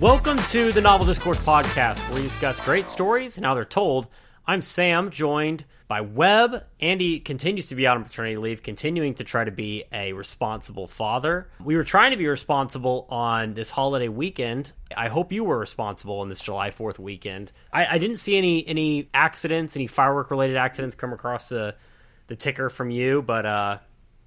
Welcome to the Novel Discourse Podcast, where we discuss great stories and how they're told. I'm Sam, joined by Webb. Andy continues to be out on paternity leave, continuing to try to be a responsible father. We were trying to be responsible on this holiday weekend. I hope you were responsible on this July 4th weekend. I, I didn't see any any accidents, any firework related accidents come across the the ticker from you, but uh,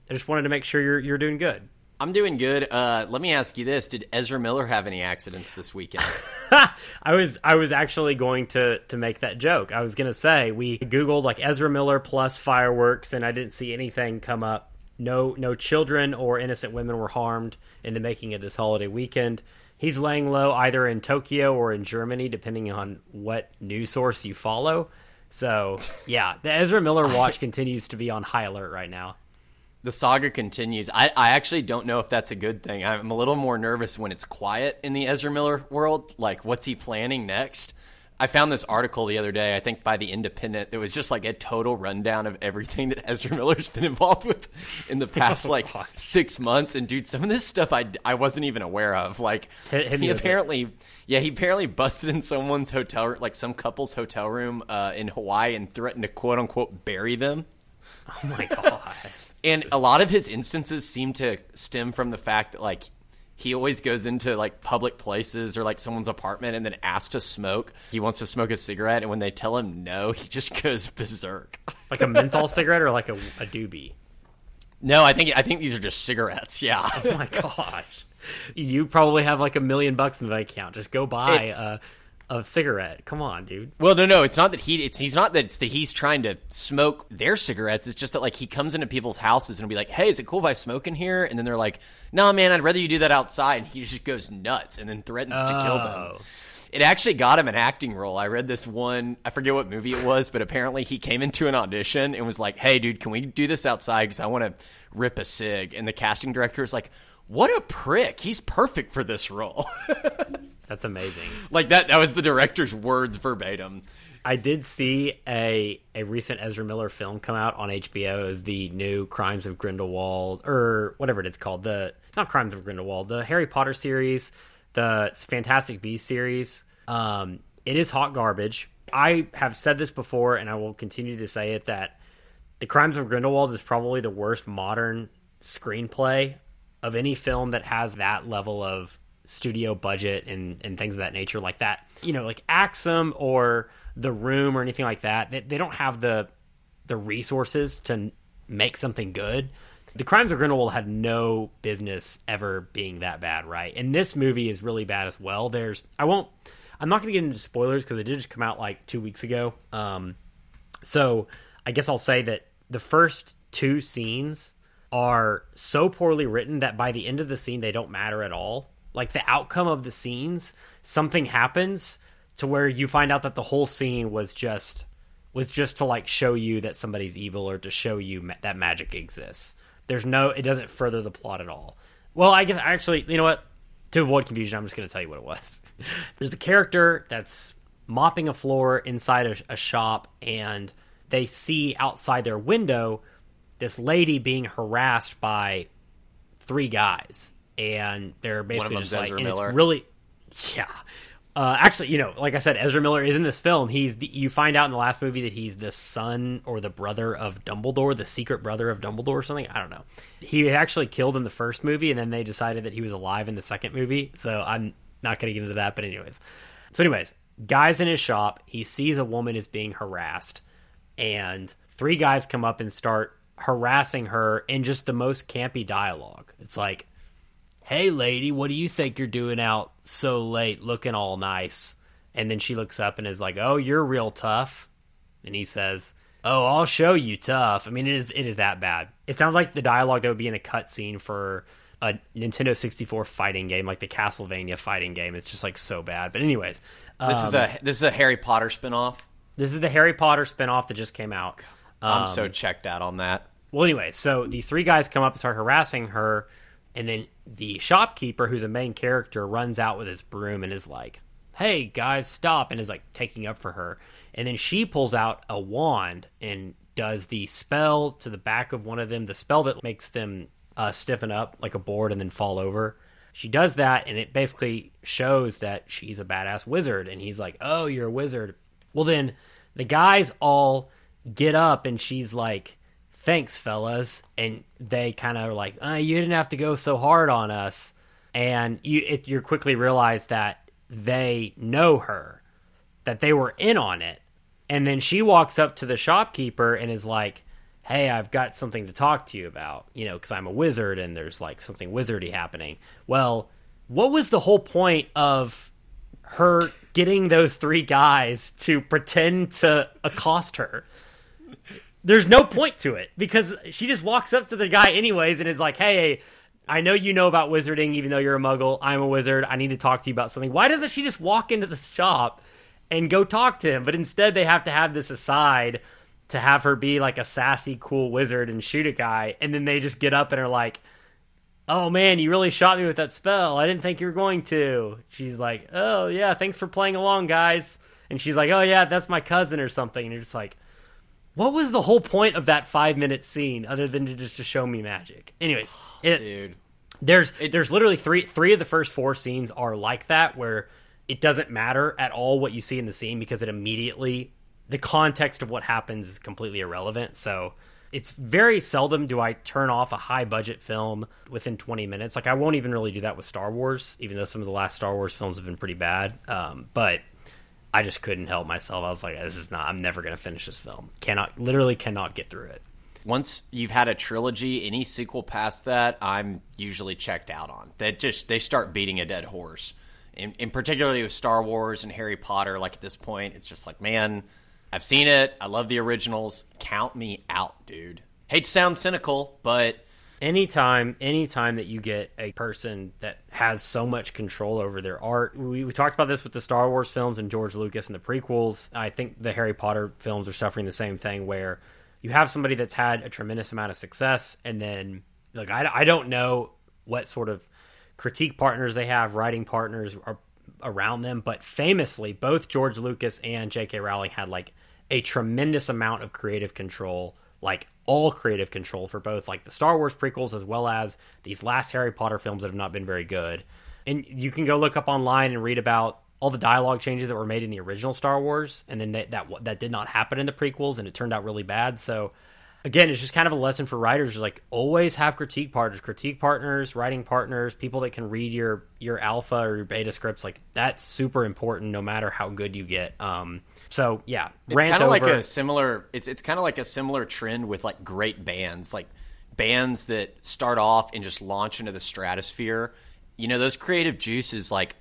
I just wanted to make sure you're you're doing good. I'm doing good. Uh, let me ask you this: Did Ezra Miller have any accidents this weekend? I was I was actually going to to make that joke. I was going to say we googled like Ezra Miller plus fireworks, and I didn't see anything come up. No no children or innocent women were harmed in the making of this holiday weekend. He's laying low either in Tokyo or in Germany, depending on what news source you follow. So yeah, the Ezra Miller watch continues to be on high alert right now the saga continues. I, I actually don't know if that's a good thing. I'm a little more nervous when it's quiet in the Ezra Miller world. Like, what's he planning next? I found this article the other day, I think by The Independent, that was just like a total rundown of everything that Ezra Miller's been involved with in the past like six months. And dude, some of this stuff I, I wasn't even aware of. Like, hit, hit he apparently, yeah, he apparently busted in someone's hotel, like some couple's hotel room uh, in Hawaii and threatened to quote unquote bury them. Oh my God. And a lot of his instances seem to stem from the fact that like he always goes into like public places or like someone's apartment and then asks to smoke. He wants to smoke a cigarette, and when they tell him no, he just goes berserk. Like a menthol cigarette or like a, a doobie. No, I think I think these are just cigarettes. Yeah. Oh my gosh. You probably have like a million bucks in the bank account. Just go buy it, a a cigarette. Come on, dude. Well, no, no, it's not that he. It's he's not that it's that he's trying to smoke their cigarettes. It's just that like he comes into people's houses and be like, "Hey, is it cool if I smoke in here?" And then they're like, "No, nah, man, I'd rather you do that outside." And he just goes nuts and then threatens oh. to kill them. Oh. It actually got him an acting role. I read this one. I forget what movie it was, but apparently he came into an audition and was like, "Hey, dude, can we do this outside? Because I want to rip a cig." And the casting director was like, "What a prick! He's perfect for this role." That's amazing. Like that that was the director's words verbatim. I did see a a recent Ezra Miller film come out on HBO as the new Crimes of Grindelwald or whatever it's called. The not Crimes of Grindelwald, the Harry Potter series, the Fantastic Beasts series. Um, it is hot garbage. I have said this before, and I will continue to say it that the Crimes of Grindelwald is probably the worst modern screenplay of any film that has that level of studio budget and, and things of that nature like that. You know, like Axum or The Room or anything like that. They, they don't have the the resources to make something good. The Crimes of Grindelwald had no business ever being that bad, right? And this movie is really bad as well. There's I won't I'm not going to get into spoilers because it did just come out like 2 weeks ago. Um so I guess I'll say that the first two scenes are so poorly written that by the end of the scene they don't matter at all like the outcome of the scenes, something happens to where you find out that the whole scene was just was just to like show you that somebody's evil or to show you ma- that magic exists. There's no it doesn't further the plot at all. Well, I guess actually, you know what? To avoid confusion, I'm just going to tell you what it was. There's a character that's mopping a floor inside a, a shop and they see outside their window this lady being harassed by three guys and they're basically just like, and Miller. it's really, yeah. Uh, actually, you know, like I said, Ezra Miller is in this film. He's the, you find out in the last movie that he's the son or the brother of Dumbledore, the secret brother of Dumbledore or something. I don't know. He actually killed in the first movie, and then they decided that he was alive in the second movie. So I'm not going to get into that. But anyways, so anyways, guys in his shop, he sees a woman is being harassed, and three guys come up and start harassing her in just the most campy dialogue. It's like, hey lady what do you think you're doing out so late looking all nice? And then she looks up and is like oh you're real tough. And he says oh i'll show you tough. I mean it is it is that bad. It sounds like the dialogue that would be in a cutscene for a nintendo 64 fighting game like the castlevania fighting game. It's just like so bad. But anyways this um, is a this is a harry potter spinoff? this is the harry potter spinoff that just came out. I'm so um, checked out on that. well anyway so these three guys come up and start harassing her and then the shopkeeper, who's a main character, runs out with his broom and is like, "Hey guys, stop!" and is like taking up for her. And then she pulls out a wand and does the spell to the back of one of them, the spell that makes them uh, stiffen up like a board and then fall over. she does that, and it basically shows that she's a badass wizard. And he's like, "Oh, you're a wizard." Well, then the guys all get up, and she's like, "Thanks, fellas," and they kind of like, uh, "You didn't have to go so hard on us." And you, it, you quickly realize that they know her, that they were in on it. And then she walks up to the shopkeeper and is like, hey, I've got something to talk to you about, you know, because I'm a wizard and there's like something wizardy happening. Well, what was the whole point of her getting those three guys to pretend to accost her? There's no point to it because she just walks up to the guy anyways and is like, hey, I know you know about wizarding, even though you're a muggle. I'm a wizard. I need to talk to you about something. Why doesn't she just walk into the shop and go talk to him? But instead, they have to have this aside to have her be like a sassy, cool wizard and shoot a guy, and then they just get up and are like, "Oh man, you really shot me with that spell. I didn't think you were going to." She's like, "Oh yeah, thanks for playing along, guys." And she's like, "Oh yeah, that's my cousin or something." And you're just like, "What was the whole point of that five minute scene other than to just to show me magic?" Anyways, it, Dude. there's there's literally three three of the first four scenes are like that where it doesn't matter at all what you see in the scene because it immediately the context of what happens is completely irrelevant. So it's very seldom do I turn off a high budget film within 20 minutes. Like I won't even really do that with Star Wars, even though some of the last Star Wars films have been pretty bad. Um, but I just couldn't help myself. I was like, this is not. I'm never going to finish this film. Cannot, literally, cannot get through it. Once you've had a trilogy, any sequel past that, I'm usually checked out on. That just they start beating a dead horse. And, in particularly with Star Wars and Harry Potter, like at this point, it's just like, man, I've seen it. I love the originals. Count me out, dude. Hate to sound cynical, but anytime anytime that you get a person that has so much control over their art we, we, talked about this with the star wars films and george lucas and the prequels. I think the harry potter films are suffering the same thing where you have somebody that's had a tremendous amount of success and then like i, I don't know what sort of critique partners they have writing partners are around them but famously both george lucas and j.k rowling had like a tremendous amount of creative control, like all creative control for both like the Star Wars prequels as well as these last Harry Potter films that have not been very good. And you can go look up online and read about all the dialogue changes that were made in the original Star Wars, and then that that, that did not happen in the prequels, and it turned out really bad. So again, it's just kind of a lesson for writers. Like always have critique partners, critique partners, writing partners, people that can read your your alpha or your beta scripts. Like that's super important, no matter how good you get. Um, so yeah, it's kind of like a similar. It's it's kind of like a similar trend with like great bands, like bands that start off and just launch into the stratosphere. You know, those creative juices, like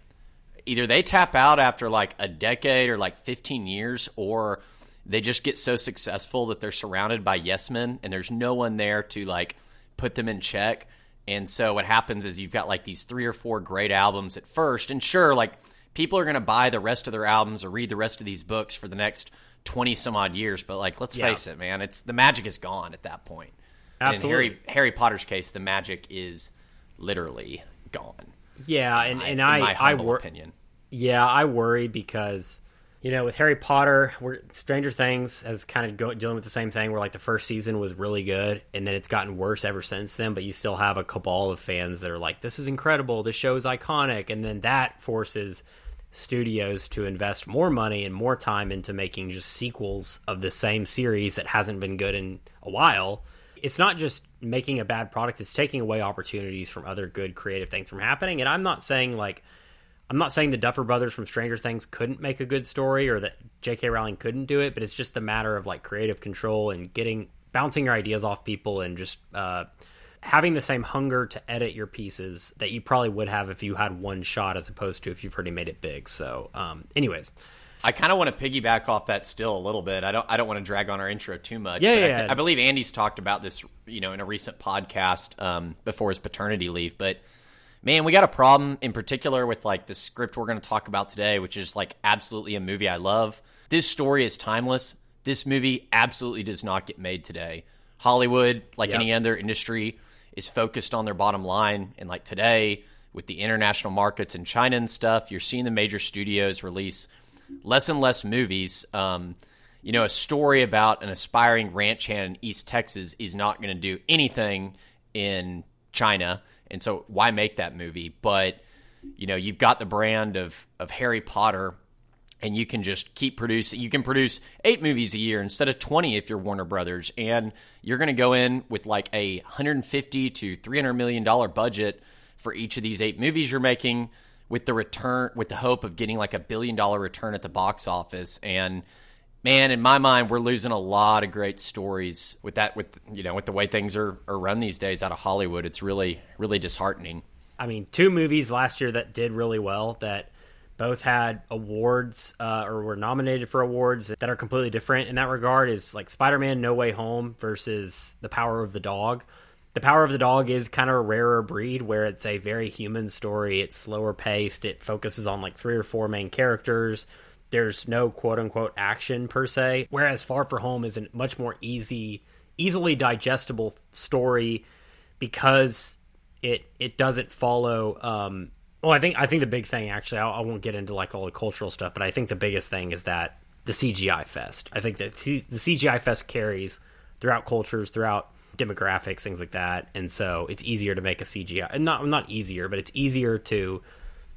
either they tap out after like a decade or like 15 years, or they just get so successful that they're surrounded by yes men and there's no one there to like put them in check. And so what happens is you've got like these three or four great albums at first, and sure, like people are going to buy the rest of their albums or read the rest of these books for the next 20 some odd years but like let's yeah. face it man it's the magic is gone at that point Absolutely. in harry harry potter's case the magic is literally gone yeah and, my, and i i wor- opinion yeah i worry because you know with harry potter we're stranger things has kind of go, dealing with the same thing where like the first season was really good and then it's gotten worse ever since then but you still have a cabal of fans that are like this is incredible this show is iconic and then that forces studios to invest more money and more time into making just sequels of the same series that hasn't been good in a while. It's not just making a bad product, it's taking away opportunities from other good creative things from happening. And I'm not saying like I'm not saying the Duffer Brothers from Stranger Things couldn't make a good story or that J.K. Rowling couldn't do it, but it's just a matter of like creative control and getting bouncing your ideas off people and just uh, having the same hunger to edit your pieces that you probably would have if you had one shot as opposed to if you've already made it big. So, um, anyways. I kind of want to piggyback off that still a little bit. I don't. I don't want to drag on our intro too much. Yeah, yeah, I, th- I, believe Andy's talked about this, you know, in a recent podcast um, before his paternity leave. But man, we got a problem in particular with like the script we're going to talk about today, which is like absolutely a movie I love. This story is timeless. This movie absolutely does not get made today. Hollywood, like yep. any other industry, is focused on their bottom line. And like today, with the international markets in China and stuff, you're seeing the major studios release less and less movies. Um, you know, a story about an aspiring ranch hand in East Texas is not going to do anything in China. And so why make that movie? But you know, you've got the brand of of Harry Potter and you can just keep producing. You can produce eight movies a year instead of 20 if you're Warner Brothers. And you're going to go in with like a 150 to 300 million dollar budget for each of these eight movies you're making with the return, with the hope of getting like a billion dollar return at the box office. And man, in my mind, we're losing a lot of great stories with that, with, you know, with the way things are, are run these days out of Hollywood. It's really, really disheartening. I mean, two movies last year that did really well that both had awards uh, or were nominated for awards that are completely different in that regard is like Spider-Man No Way Home versus The Power of the Dog. The Power of the Dog is kind of a rarer breed where it's a very human story. It's slower paced. It focuses on like three or four main characters. There's no quote unquote action per se. Whereas Far From Home is a much more easy, easily digestible story because it it doesn't follow um, well, I think I think the big thing actually, I, I, won't get into like all the cultural stuff, but I think the biggest thing is that the CGI fest. I think that the CGI fest carries throughout cultures, throughout demographics, things like that, and so it's easier to make a CGI. And not not easier, but it's easier to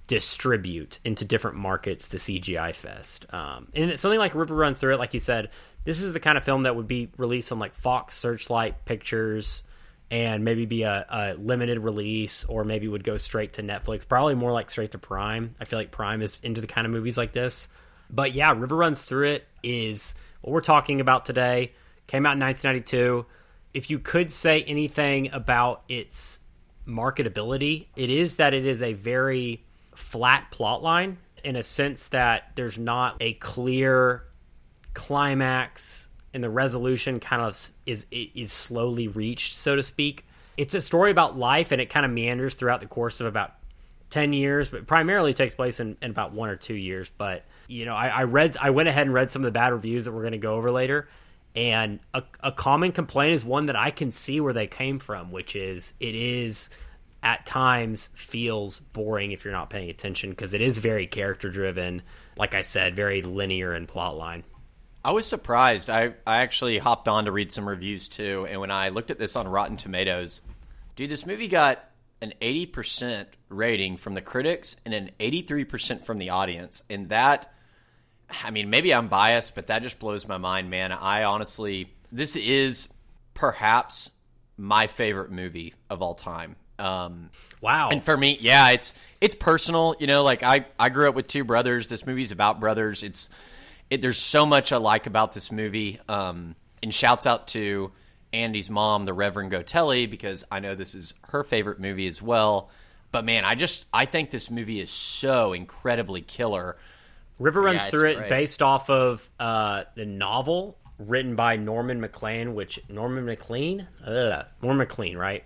distribute into different markets the CGI fest. Um, and something like River Runs Through It, like you said, this is the kind of film that would be released on like Fox Searchlight Pictures and maybe be a, a, limited release or maybe would go straight to Netflix. Probably more like straight to Prime. I feel like Prime is into the kind of movies like this. But yeah, River Runs Through It is what we're talking about today. Came out in 1992. If you could say anything about its marketability, it is that it is a very flat plot line in a sense that there's not a clear climax and the resolution kind of is is slowly reached, so to speak. It's a story about life, and it kind of meanders throughout the course of about ten years, but primarily takes place in, in about one or two years. But you know, I, I read, I went ahead and read some of the bad reviews that we're going to go over later, and a, a common complaint is one that I can see where they came from, which is it is at times feels boring if you're not paying attention because it is very character driven. Like I said, very linear in plot line. I was surprised. I, I actually hopped on to read some reviews too, and when I looked at this on Rotten Tomatoes, dude, this movie got an 80% rating from the critics and an 83% from the audience. And that, I mean, maybe I'm biased, but that just blows my mind, man. I honestly, this is perhaps my favorite movie of all time. Um, wow. And for me, yeah, it's it's personal. You know, like I I grew up with two brothers. This movie's about brothers. It's it, there's so much I like about this movie. Um, and shouts out to Andy's mom, the Reverend Gotelli, because I know this is her favorite movie as well. But man, I just I think this movie is so incredibly killer. River runs yeah, through it based off of uh, the novel written by Norman Maclean, which Norman McLean, Ugh, Norman Maclean, right?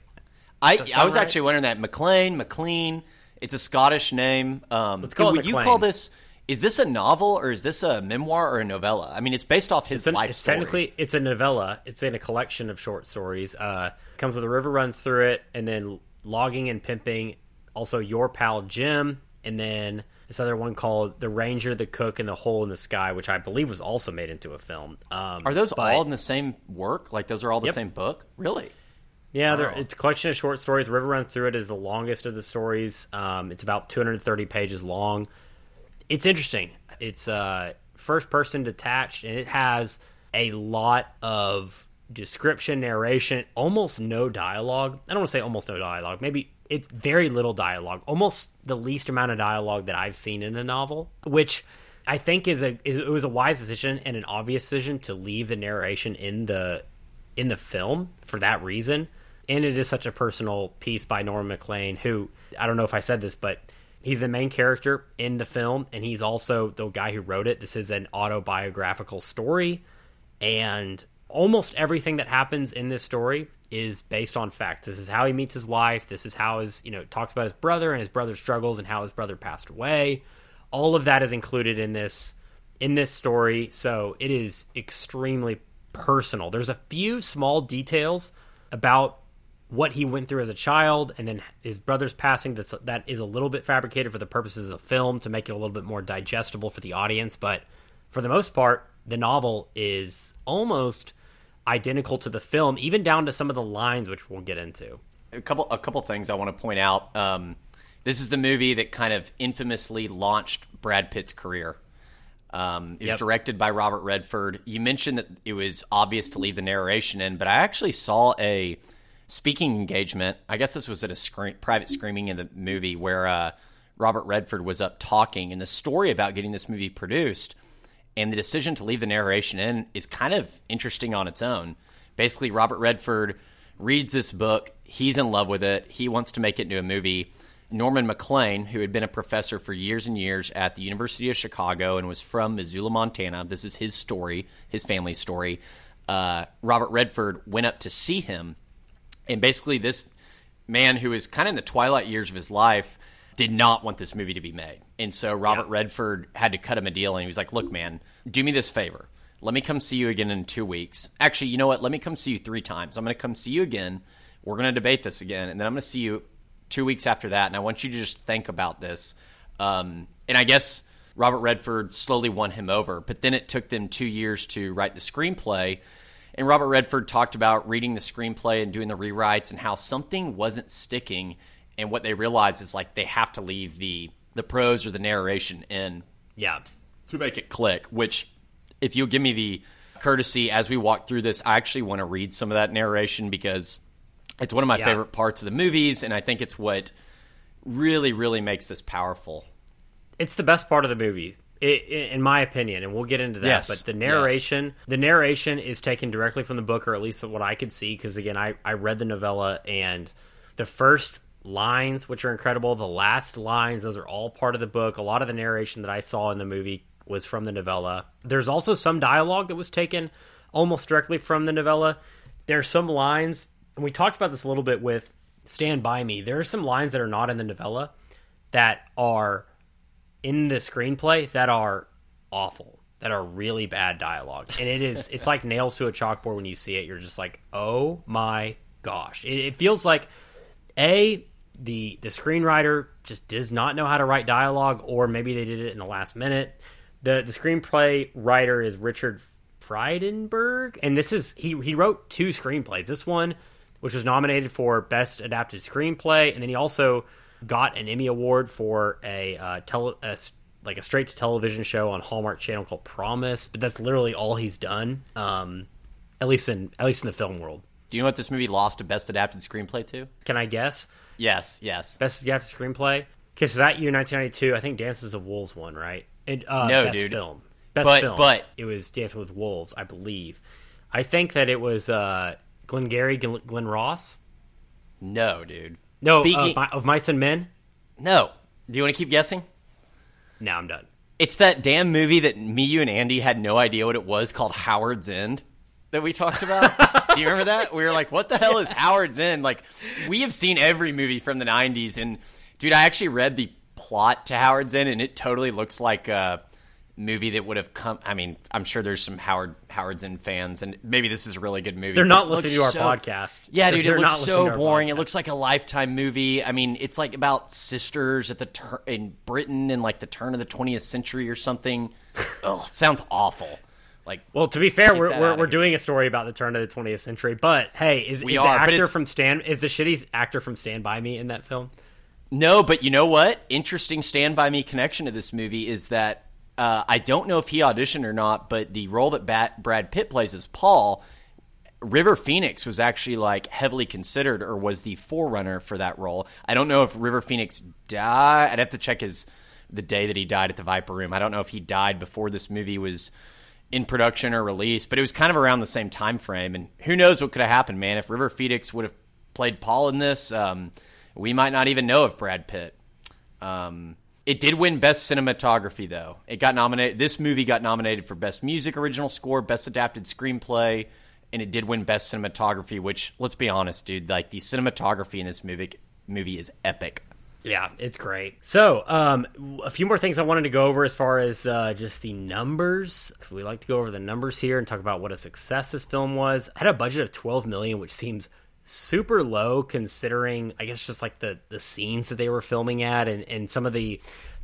I I was right? actually wondering that Maclean, McLean. It's a Scottish name. Um, Let's call would you call this? Is this a novel or is this a memoir or a novella? I mean, it's based off his it's an, life it's story. Technically, it's a novella. It's in a collection of short stories. Uh, comes with a river runs through it, and then logging and pimping. Also, your pal Jim, and then this other one called The Ranger, the Cook, and the Hole in the Sky, which I believe was also made into a film. Um, are those but, all in the same work? Like those are all the yep. same book? Really? Yeah, wow. it's a collection of short stories. River Runs Through It is the longest of the stories. Um, it's about 230 pages long it's interesting. It's uh, first person detached, and it has a lot of description, narration, almost no dialogue. I don't want to say almost no dialogue. Maybe it's very little dialogue, almost the least amount of dialogue that I've seen in a novel, which I think is a is, it was a wise decision and an obvious decision to leave the narration in the in the film for that reason. And it is such a personal piece by Norman Maclean, who I don't know if I said this, but He's the main character in the film, and he's also the guy who wrote it. This is an autobiographical story, and almost everything that happens in this story is based on fact. This is how he meets his wife. This is how his, you know, talks about his brother and his brother's struggles and how his brother passed away. All of that is included in this in this story, so it is extremely personal. There's a few small details about what he went through as a child and then his brother's passing that's that is a little bit fabricated for the purposes of the film to make it a little bit more digestible for the audience but for the most part the novel is almost identical to the film even down to some of the lines which we'll get into a couple a couple things I want to point out. Um, this is the movie that kind of infamously launched Brad Pitt's career. Um, it was Yep. directed by Robert Redford. You mentioned that it was obvious to leave the narration in, but I actually saw a speaking engagement. I guess this was at a screen, private screening of the movie where uh, Robert Redford was up talking, and the story about getting this movie produced and the decision to leave the narration in is kind of interesting on its own. Basically, Robert Redford reads this book, he's in love with it, he wants to make it into a movie. Norman McLean, who had been a professor for years and years at the University of Chicago and was from Missoula, Montana, this is his story, his family's story. Uh, Robert Redford went up to see him and basically, this man who is kind of in the twilight years of his life did not want this movie to be made. And so Robert Redford had to cut him a deal, and he was like, Look, man, do me this favor. Let me come see you again in two weeks. Actually, you know what? Let me come see you three times. I'm going to come see you again. We're going to debate this again, and then I'm going to see you two weeks after that. And I want you to just think about this. Um, and I guess Robert Redford slowly won him over, but then it took them two years to write the screenplay. And Robert Redford talked about reading the screenplay and doing the rewrites and how something wasn't sticking. And what they realized is like they have to leave the the prose or the narration in Yeah. to make it click. Which, if you'll give me the courtesy as we walk through this, I actually want to read some of that narration because it's one of my Yeah. favorite parts of the movies, and I think it's what really, really makes this powerful. it's the best part of the movie i i in my opinion and we'll get into that Yes, but the narration the narration is taken directly from the book or at least what i could see because again I, I read the novella and the first lines which are incredible the last lines those are all part of the book. A lot of the narration that i saw in the movie was from the novella. There's also some dialogue that was taken almost directly from the novella. There's some lines and we talked about this a little bit with stand by me. There are some lines that are not in the novella that are in the screenplay that are awful that are really bad dialogue. And it is it's like nails to a chalkboard when you see it. You're just like oh my gosh. It, it feels like a the the screenwriter just does not know how to write dialogue or maybe they did it in the last minute. The the screenplay writer is richard Friedenberg, and this is he he wrote two screenplays. This one, which was nominated for best adapted screenplay, and then he also got an Emmy award for a uh, tele a like a straight to television show on Hallmark Channel called Promise. But that's literally all he's done, um, at least in at least in the film world. Do you know what this movie lost a best adapted screenplay to? Can I guess? Yes, yes. Best adapted screenplay. Okay, so that year, 1992, I think Dances of Wolves won, right? And, uh, No, best dude. film. Best But- film. but- it was Dancing with Wolves, I believe. I think that it was uh, Glengarry Glen, Glen Ross. No, dude. No, uh, Speaking. of, of Mice and Men. no. Do you want to keep guessing? No, I'm done. It's that damn movie that me, you, and Andy had no idea what it was called Howard's End that we talked about. Do you remember that? We were like, what the hell is Howard's End? Like, we have seen every movie from the 90s. And, dude, I actually read the plot to Howard's End, and it totally looks like a movie that would have come. I mean, I'm sure there's some Howard Howard's End fans, and maybe this is a really good movie. They're not listening to our so- podcast. Yeah, dude, it looks so boring. It looks like a lifetime movie. I mean, it's like about sisters at the tur- in Britain in like the turn of the 20th century or something. oh, it sounds awful. Like, Well, to be fair, we're we're, we're doing a story about the turn of the 20th century. But hey, is, is the actor from Stand is the shitty actor from Stand by Me in that film? no, but you know what? Interesting Stand By Me connection to this movie is that uh, I don't know if he auditioned or not, but the role that Bat- Brad Pitt plays as Paul, River Phoenix was actually like heavily considered or was the forerunner for that role. I don't know if River Phoenix died. I'd have to check his the day that he died at the Viper Room. I don't know if he died before this movie was in production or released, but it was kind of around the same time frame. And who knows what could have happened, man? If River Phoenix would have played Paul in this, um, we might not even know of Brad Pitt. Um, it did win Best Cinematography, though. It got nominated. This movie got nominated for Best Music Original Score, Best Adapted Screenplay, and it did win Best Cinematography. Which, let's be honest, dude, like the cinematography in this movie movie is epic. Yeah, it's great. So, um, a few more things I wanted to go over as far as uh, just the numbers. 'cause we like to go over the numbers here and talk about what a success this film was. Had a budget of 12 million, which seems super low considering, I guess, just like the the scenes that they were filming at, and and some of the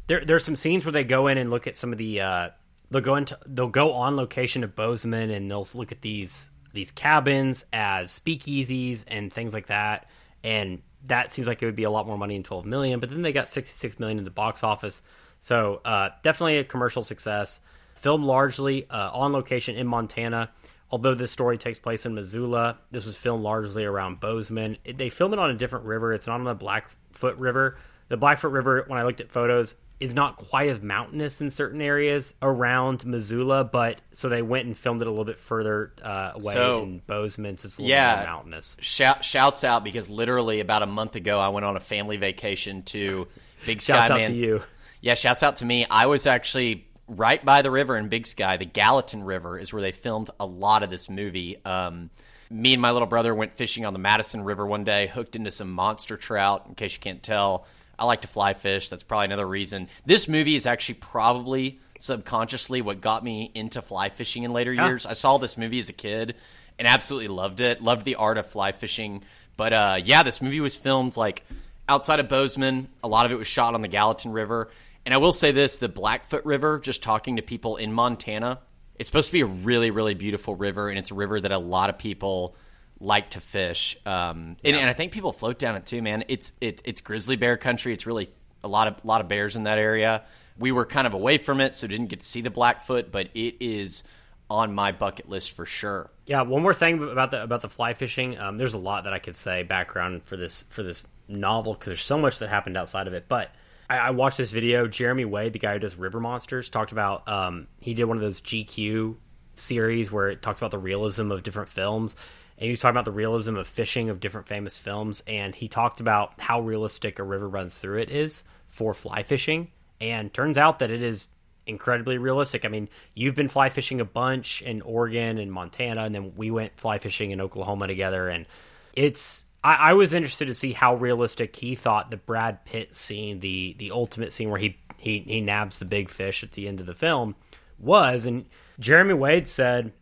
there there's some scenes where they go in and look at some of the uh, they'll go into they'll go on location to Bozeman and they'll look at these these cabins as speakeasies and things like that and that seems like it would be a lot more money than 12 million. But then they got 66 million in the box office, so uh, definitely a commercial success. Filmed largely uh, on location in Montana. Although this story takes place in Missoula, this was filmed largely around Bozeman. It, they filmed it on a different river. It's not on the Blackfoot River. The Blackfoot River, when I looked at photos, is not quite as mountainous in certain areas around Missoula, but so they went and filmed it a little bit further uh, away So- in Bozeman, so it's a little Yeah. more mountainous. Shout, shouts out because literally about a month ago I went on a family vacation to Big Sky Shouts out Man. to you. Yeah, shouts out to me. I was actually right by the river in Big Sky. The Gallatin River is where they filmed a lot of this movie. Um, me and my little brother went fishing on the Madison River one day, hooked into some monster trout. In case you can't tell, I like to fly fish. That's probably another reason. This movie is actually probably subconsciously what got me into fly fishing in later years. I saw this movie as a kid and absolutely loved it. Loved the art of fly fishing. But uh, yeah, this movie was filmed like outside of Bozeman. A lot of it was shot on the Gallatin River. And I will say this the Blackfoot River, just talking to people in Montana, it's supposed to be a really, really beautiful river. And it's a river that a lot of people like to fish. Um, and, and I think people float down it too, man. It's it, it's grizzly bear country. It's really a lot of lot of bears in that area. We were kind of away from it, so didn't get to see the Blackfoot, but it is on my bucket list for sure. Yeah, one more thing about the about the fly fishing. Um, there's a lot that I could say background for this for this novel because there's so much that happened outside of it. But I, I watched this video. Jeremy Wade, the guy who does River Monsters, talked about. Um, he did one of those GQ series where it talks about the realism of different films, and he was talking about the realism of fishing of different famous films. And he talked about how realistic a river runs through it is for fly fishing, and turns out that it is incredibly realistic. I mean, you've been fly fishing a bunch in Oregon and Montana, and then we went fly fishing in Oklahoma together, and it's. I, I was interested to see how realistic he thought the Brad Pitt scene, the the ultimate scene where he he he nabs the big fish at the end of the film, was, and Jeremy Wade said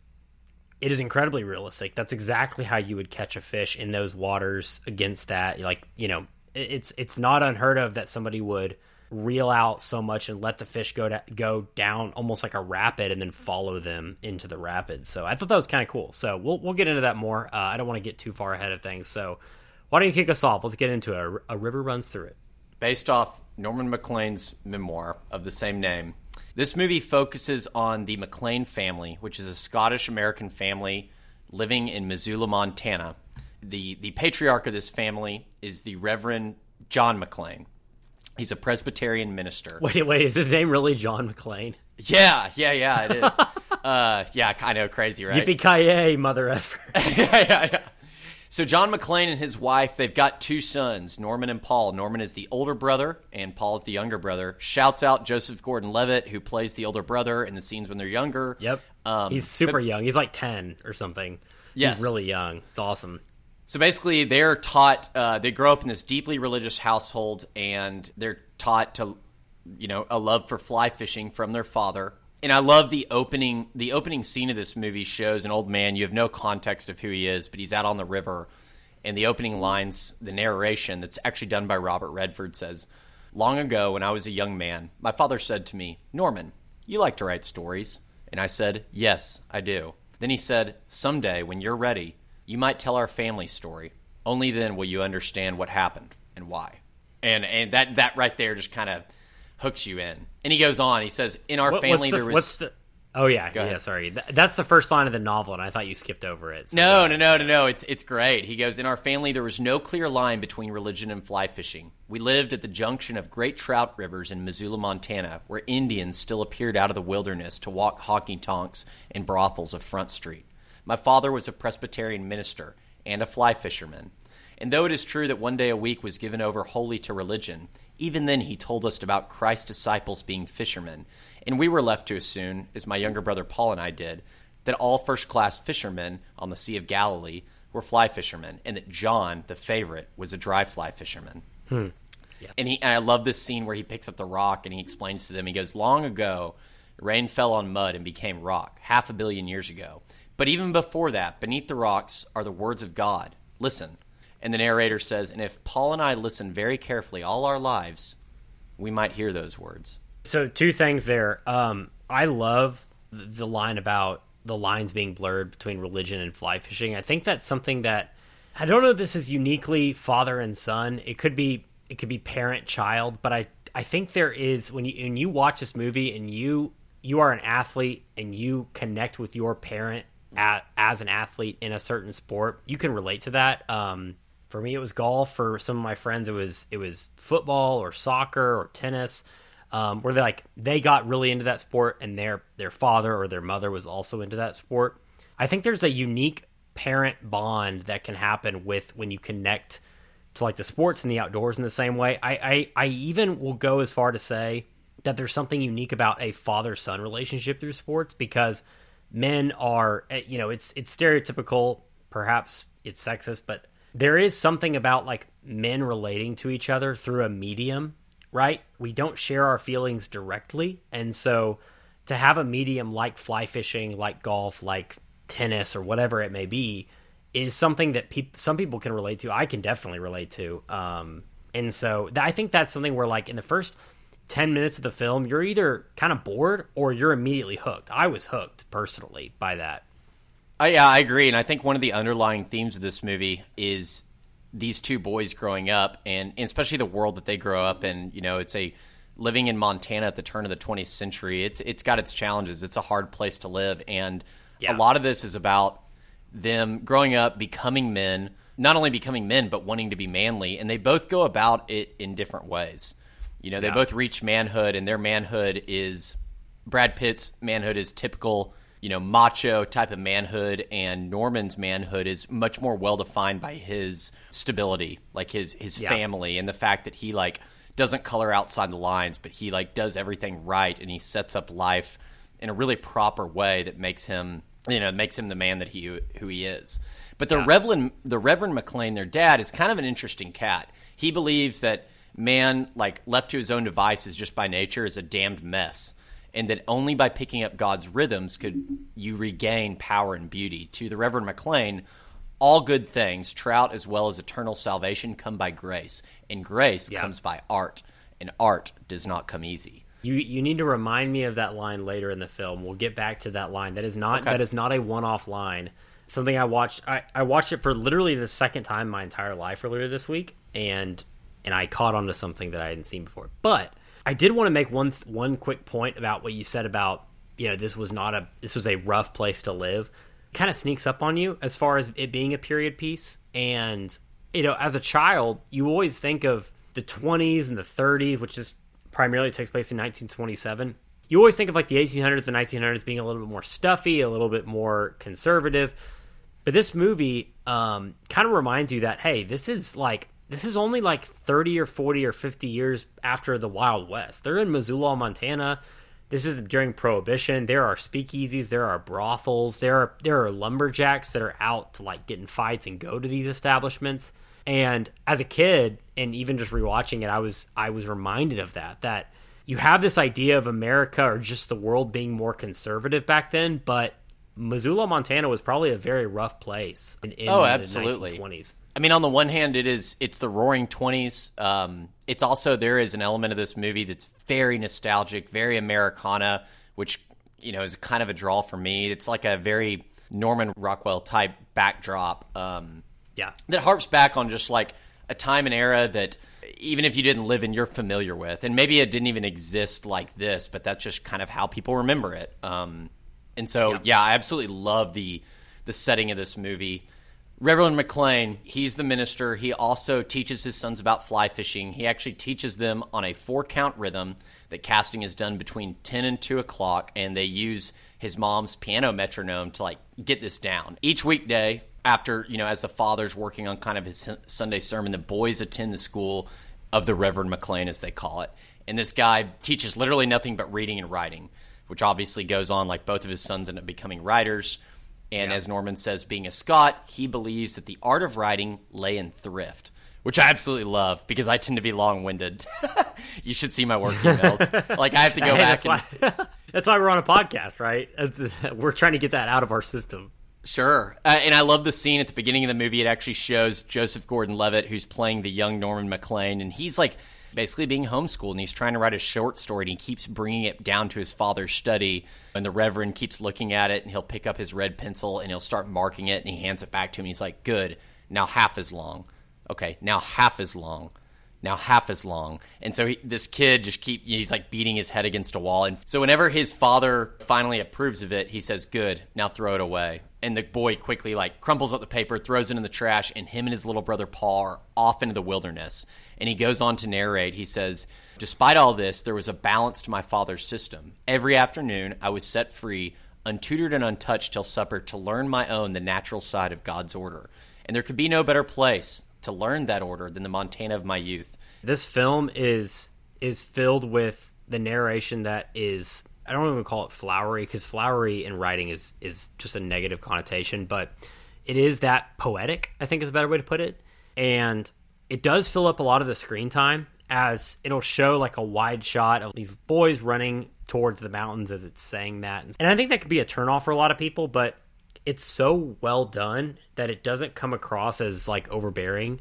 it is incredibly realistic. That's exactly how you would catch a fish in those waters against that. Like, you know, it- it's it's not unheard of that somebody would reel out so much and let the fish go to, go down almost like a rapid and then follow them into the rapids. So I thought that was kind of cool. So we'll we'll get into that more. Uh, I don't want to get too far ahead of things. So why don't you kick us off? Let's get into it. A, a river runs through it. based off Norman McLean's memoir of the same name. This movie focuses on the McLean family, which is a Scottish American family living in Missoula, Montana. The the patriarch of this family is the Reverend John McLean. He's a Presbyterian minister. Wait, wait, is his name really John McClane? Yeah, yeah, yeah, it is. uh, yeah, I know, crazy, right? Yippee ki mother effer. yeah, yeah, yeah. So John McClane and his wife, they've got two sons, Norman and Paul. Norman is the older brother, and Paul's the younger brother. Shouts out Joseph Gordon-Levitt, who plays the older brother in the scenes when they're younger. Yep. Um, He's super young. He's like 10 or something. Yes. He's really young. It's awesome. So basically, they're taught. Uh, they grow up in this deeply religious household, and they're taught to, you know, a love for fly fishing from their father. And I love the opening. The opening scene of this movie shows an old man. You have no context of who he is, but he's out on the river, and the opening lines, the narration that's actually done by Robert Redford says, "Long ago, when I was a young man, my father said to me, Norman, you like to write stories." And I said, "Yes, I do." Then he said, "Someday, when you're ready." You might tell our family story. Only then will you understand what happened and why. And and that that right there just kind of hooks you in. And he goes on. He says, "In our What- family, the, there was what's the? Oh yeah, yeah. Sorry, Th- that's the first line of the novel, and I thought you skipped over it. So, no, no, no, no, no. It's it's great. He goes, "In our family, there was no clear line between religion and fly fishing. We lived at the junction of great trout rivers in Missoula, Montana, where Indians still appeared out of the wilderness to walk honky tonks and brothels of Front Street. My father was a Presbyterian minister and a fly fisherman." And though it is true that one day a week was given over wholly to religion, even then he told us about Christ's disciples being fishermen, and we were left to assume, as my younger brother Paul and I did, that all first class fishermen on the Sea of Galilee were fly fishermen, and that John, the favorite, was a dry fly fisherman. Hmm. And he and I love this scene where he picks up the rock and he explains to them. He goes, "Long ago, rain fell on mud and became rock, half a billion years ago. But even before that, beneath the rocks are the words of God. Listen." And the narrator says, "And if Paul and I listen very carefully all our lives, we might hear those words." So two things there. Um, I love the, line about the lines being blurred between religion and fly fishing. I think that's something that I don't know if this is uniquely father and son. It could be it could be parent child, but I I think there is when you when you watch this movie and you you are an athlete and you connect with your parent at, as an athlete in a certain sport, you can relate to that. Um, for me, it was golf. For some of my friends, it was it was football or soccer or tennis. Um, where they like they got really into that sport, and their their father or their mother was also into that sport. I think there's a unique parent bond that can happen with when you connect to like the sports and the outdoors in the same way. I I, I even will go as far to say that there's something unique about a father son relationship through sports because men are eh, you know it's it's stereotypical. Perhaps it's sexist but there is something about like men relating to each other through a medium right? We don't share our feelings directly. And so to have a medium like fly fishing like golf like tennis or whatever it may be is something that peop- some people can relate to. I can definitely relate to. Um and so th- i think that's something where like in the first 10 minutes of the film, you're either kind of bored or you're immediately hooked. I was hooked personally by that. Uh, yeah, I agree. And I think one of the underlying themes of this movie is these two boys growing up and, and especially the world that they grow up in. You know, it's a living in Montana at the turn of the 20th century. It's it's got its challenges. It's a hard place to live and yeah. a lot of this is about them growing up, becoming men, not only becoming men but wanting to be manly, and they both go about it in different ways. You know, they yeah. both reach manhood, and their manhood is Brad Pitt's manhood is typical, you know, macho type of manhood, and Norman's manhood is much more well defined by his stability, like his his yeah. family, and the fact that he like doesn't color outside the lines, but he like does everything right, and he sets up life in a really proper way that makes him, you know, makes him the man that he who he is. But the yeah. Reverend the Reverend McLean, their dad, is kind of an interesting cat. He believes that man, like left to his own devices just by nature, is a damned mess. And that only by picking up God's rhythms could you regain power and beauty. To the Reverend McLean, all good things, trout as well as eternal salvation, come by grace. And grace yeah. comes by art. And art does not come easy. You you need to remind me of that line later in the film. We'll get back to that line. That is not okay. that is not a one off line. Something I watched I, I watched it for literally the second time my entire life earlier this week, and and I caught on to something that I hadn't seen before. But I did want to make one one quick point about what you said about you know this was not a this was a rough place to live. Kind of sneaks up on you as far as it being a period piece, and you know as a child you always think of the 20s and the 30s, which is primarily takes place in 1927. You always think of like the 1800s and 1900s being a little bit more stuffy, a little bit more conservative. But this movie um, kind of reminds you that hey, this is like this is only like 30 or 40 or 50 years after the Wild West. They're in Missoula, Montana. This is during Prohibition. There are speakeasies, there are brothels, there are there are lumberjacks that are out to like get in fights and go to these establishments. And as a kid, and even just rewatching it, I was I was reminded of that. That you have this idea of America or just the world being more conservative back then, but Missoula, Montana was probably a very rough place in, in oh, absolutely. the 1920s. I mean, on the one hand, it is it's the Roaring Twenties. Um, it's also there is an element of this movie that's very nostalgic, very Americana, which you know is kind of a draw for me. It's like a very Norman Rockwell type backdrop. Um, yeah, that harps back on just like a time and era that even if you didn't live in, you're familiar with, and maybe it didn't even exist like this, but that's just kind of how people remember it. Um, and so, yeah. yeah, I absolutely love the the setting of this movie. Reverend McClane, he's the minister. He also teaches his sons about fly fishing. He actually teaches them on a four count rhythm that casting is done between 10 and 2 o'clock, and they use his mom's piano metronome to like get this down. Each weekday, after, you know, as the father's working on kind of his Sunday sermon, the boys attend the school of the Reverend McClane, as they call it. And this guy teaches literally nothing but reading and writing, which obviously goes on like both of his sons end up becoming writers. And yeah. as Norman says, being a Scot, he believes that the art of writing lay in thrift, which I absolutely love because I tend to be long winded. you should see my work emails. like I have to go hey, back. That's, and... why, that's why we're on a podcast, right? We're trying to get that out of our system. Sure. Uh, and I love the scene at the beginning of the movie. It actually shows Joseph Gordon Levitt, who's playing the young Norman McClane, and he's like basically being homeschooled and he's trying to write a short story and he keeps bringing it down to his father's study and the reverend keeps looking at it and he'll pick up his red pencil and he'll start marking it and he hands it back to him he's like good now half as long. Okay, now half as long. Now half as long. And so he, this kid just keep he's like beating his head against a wall. And so whenever his father finally approves of it, he says, "Good. Now throw it away." And the boy quickly like crumples up the paper, throws it in the trash, and him and his little brother Paul are off into the wilderness. And he goes on to narrate. He says, "Despite all this, there was a balance to my father's system. Every afternoon, I was set free." Untutored and untouched till supper to learn my own the natural side of God's order. And there could be no better place to learn that order than the Montana of my youth. This film is is filled with the narration that is I don't even call it flowery because flowery in writing is is just a negative connotation, but it is that poetic. I think is a better way to put it, and it does fill up a lot of the screen time as it'll show like a wide shot of these boys running towards the mountains as it's saying that, and I think that could be a turnoff for a lot of people, but it's so well done that it doesn't come across as like overbearing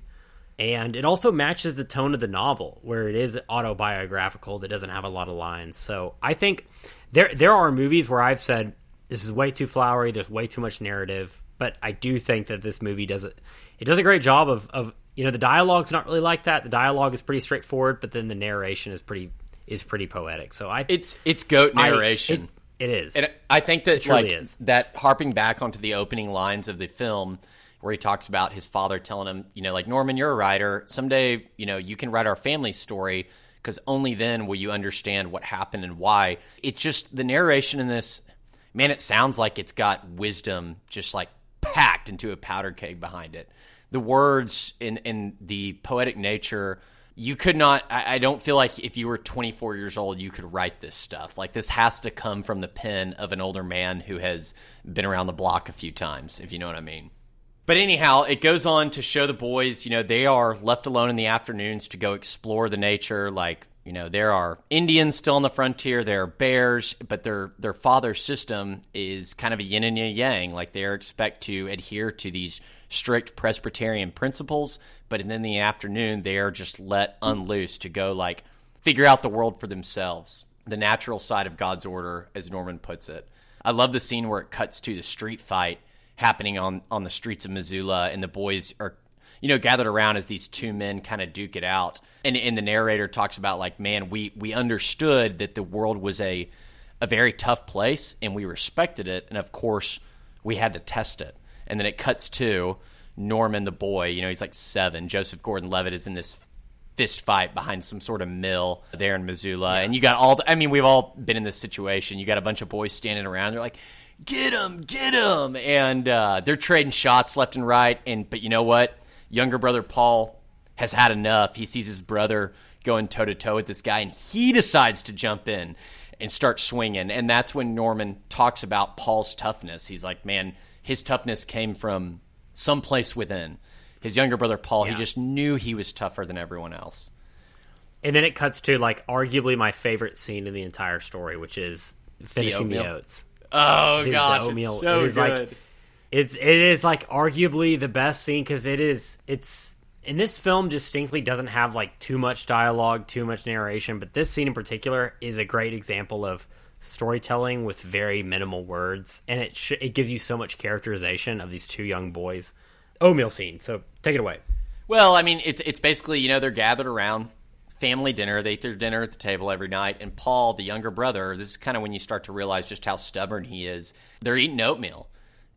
and it also matches the tone of the novel where it is autobiographical that doesn't have a lot of lines so i think there there are movies where i've said this is way too flowery there's way too much narrative but i do think that this movie does it it does a great job of of you know the dialogue's not really like that the dialogue is pretty straightforward but then the narration is pretty is pretty poetic so i It's it's goat I- narration. it- it is And I think that truly like is. that harping back onto the opening lines of the film where he talks about his father telling him, you know, like Norman, you're a writer. Someday, you know, you can write our family story because only then will you understand what happened and why. It's just the narration in this, man. It sounds like it's got wisdom just like packed into a powder keg behind it. The words in in the poetic nature you could not I, I don't feel like if you were 24 years old you could write this stuff like this has to come from the pen of an older man who has been around the block a few times if you know what i mean but anyhow it goes on to show the boys you know they are left alone in the afternoons to go explore the nature like you know there are indians still on the frontier there are bears but their their father's system is kind of a yin and a yang like they are expect to adhere to these strict presbyterian principles but then in the afternoon they are just let unloose to go like figure out the world for themselves the natural side of god's order as norman puts it. I love the scene where it cuts to the street fight happening on on the streets of missoula and the boys are you know gathered around as these two men kind of duke it out. And and the narrator talks about like man we we understood that the world was a a very tough place and we respected it and of course we had to test it. And then it cuts to norman the boy you know he's like seven. Joseph gordon-levitt is in this fist fight behind some sort of mill there in missoula. And you got all the, i mean we've all been in this situation. You got a bunch of boys standing around. They're like get him get him and uh, they're trading shots left and right. And but you know what? Younger brother paul has had enough. He sees his brother going toe to toe with this guy and he decides to jump in and start swinging. And that's when norman talks about paul's toughness. He's like man his toughness came from someplace within. His younger brother paul he just knew he was tougher than everyone else. And then it cuts to like arguably my favorite scene in the entire story which is finishing the, oatmeal. oats oh Dude, gosh oatmeal it's so is, like, good It's it is like arguably the best scene because it is it's and this film distinctly doesn't have like too much dialogue, too much narration, but this scene in particular is a great example of storytelling with very minimal words, and it sh- it gives you so much characterization of these two young boys. Oatmeal scene, so take it away. Well, I mean, it's it's basically you know they're gathered around family dinner. They eat their dinner at the table every night, and Paul, the younger brother, this is kind of when you start to realize just how stubborn he is. They're eating oatmeal,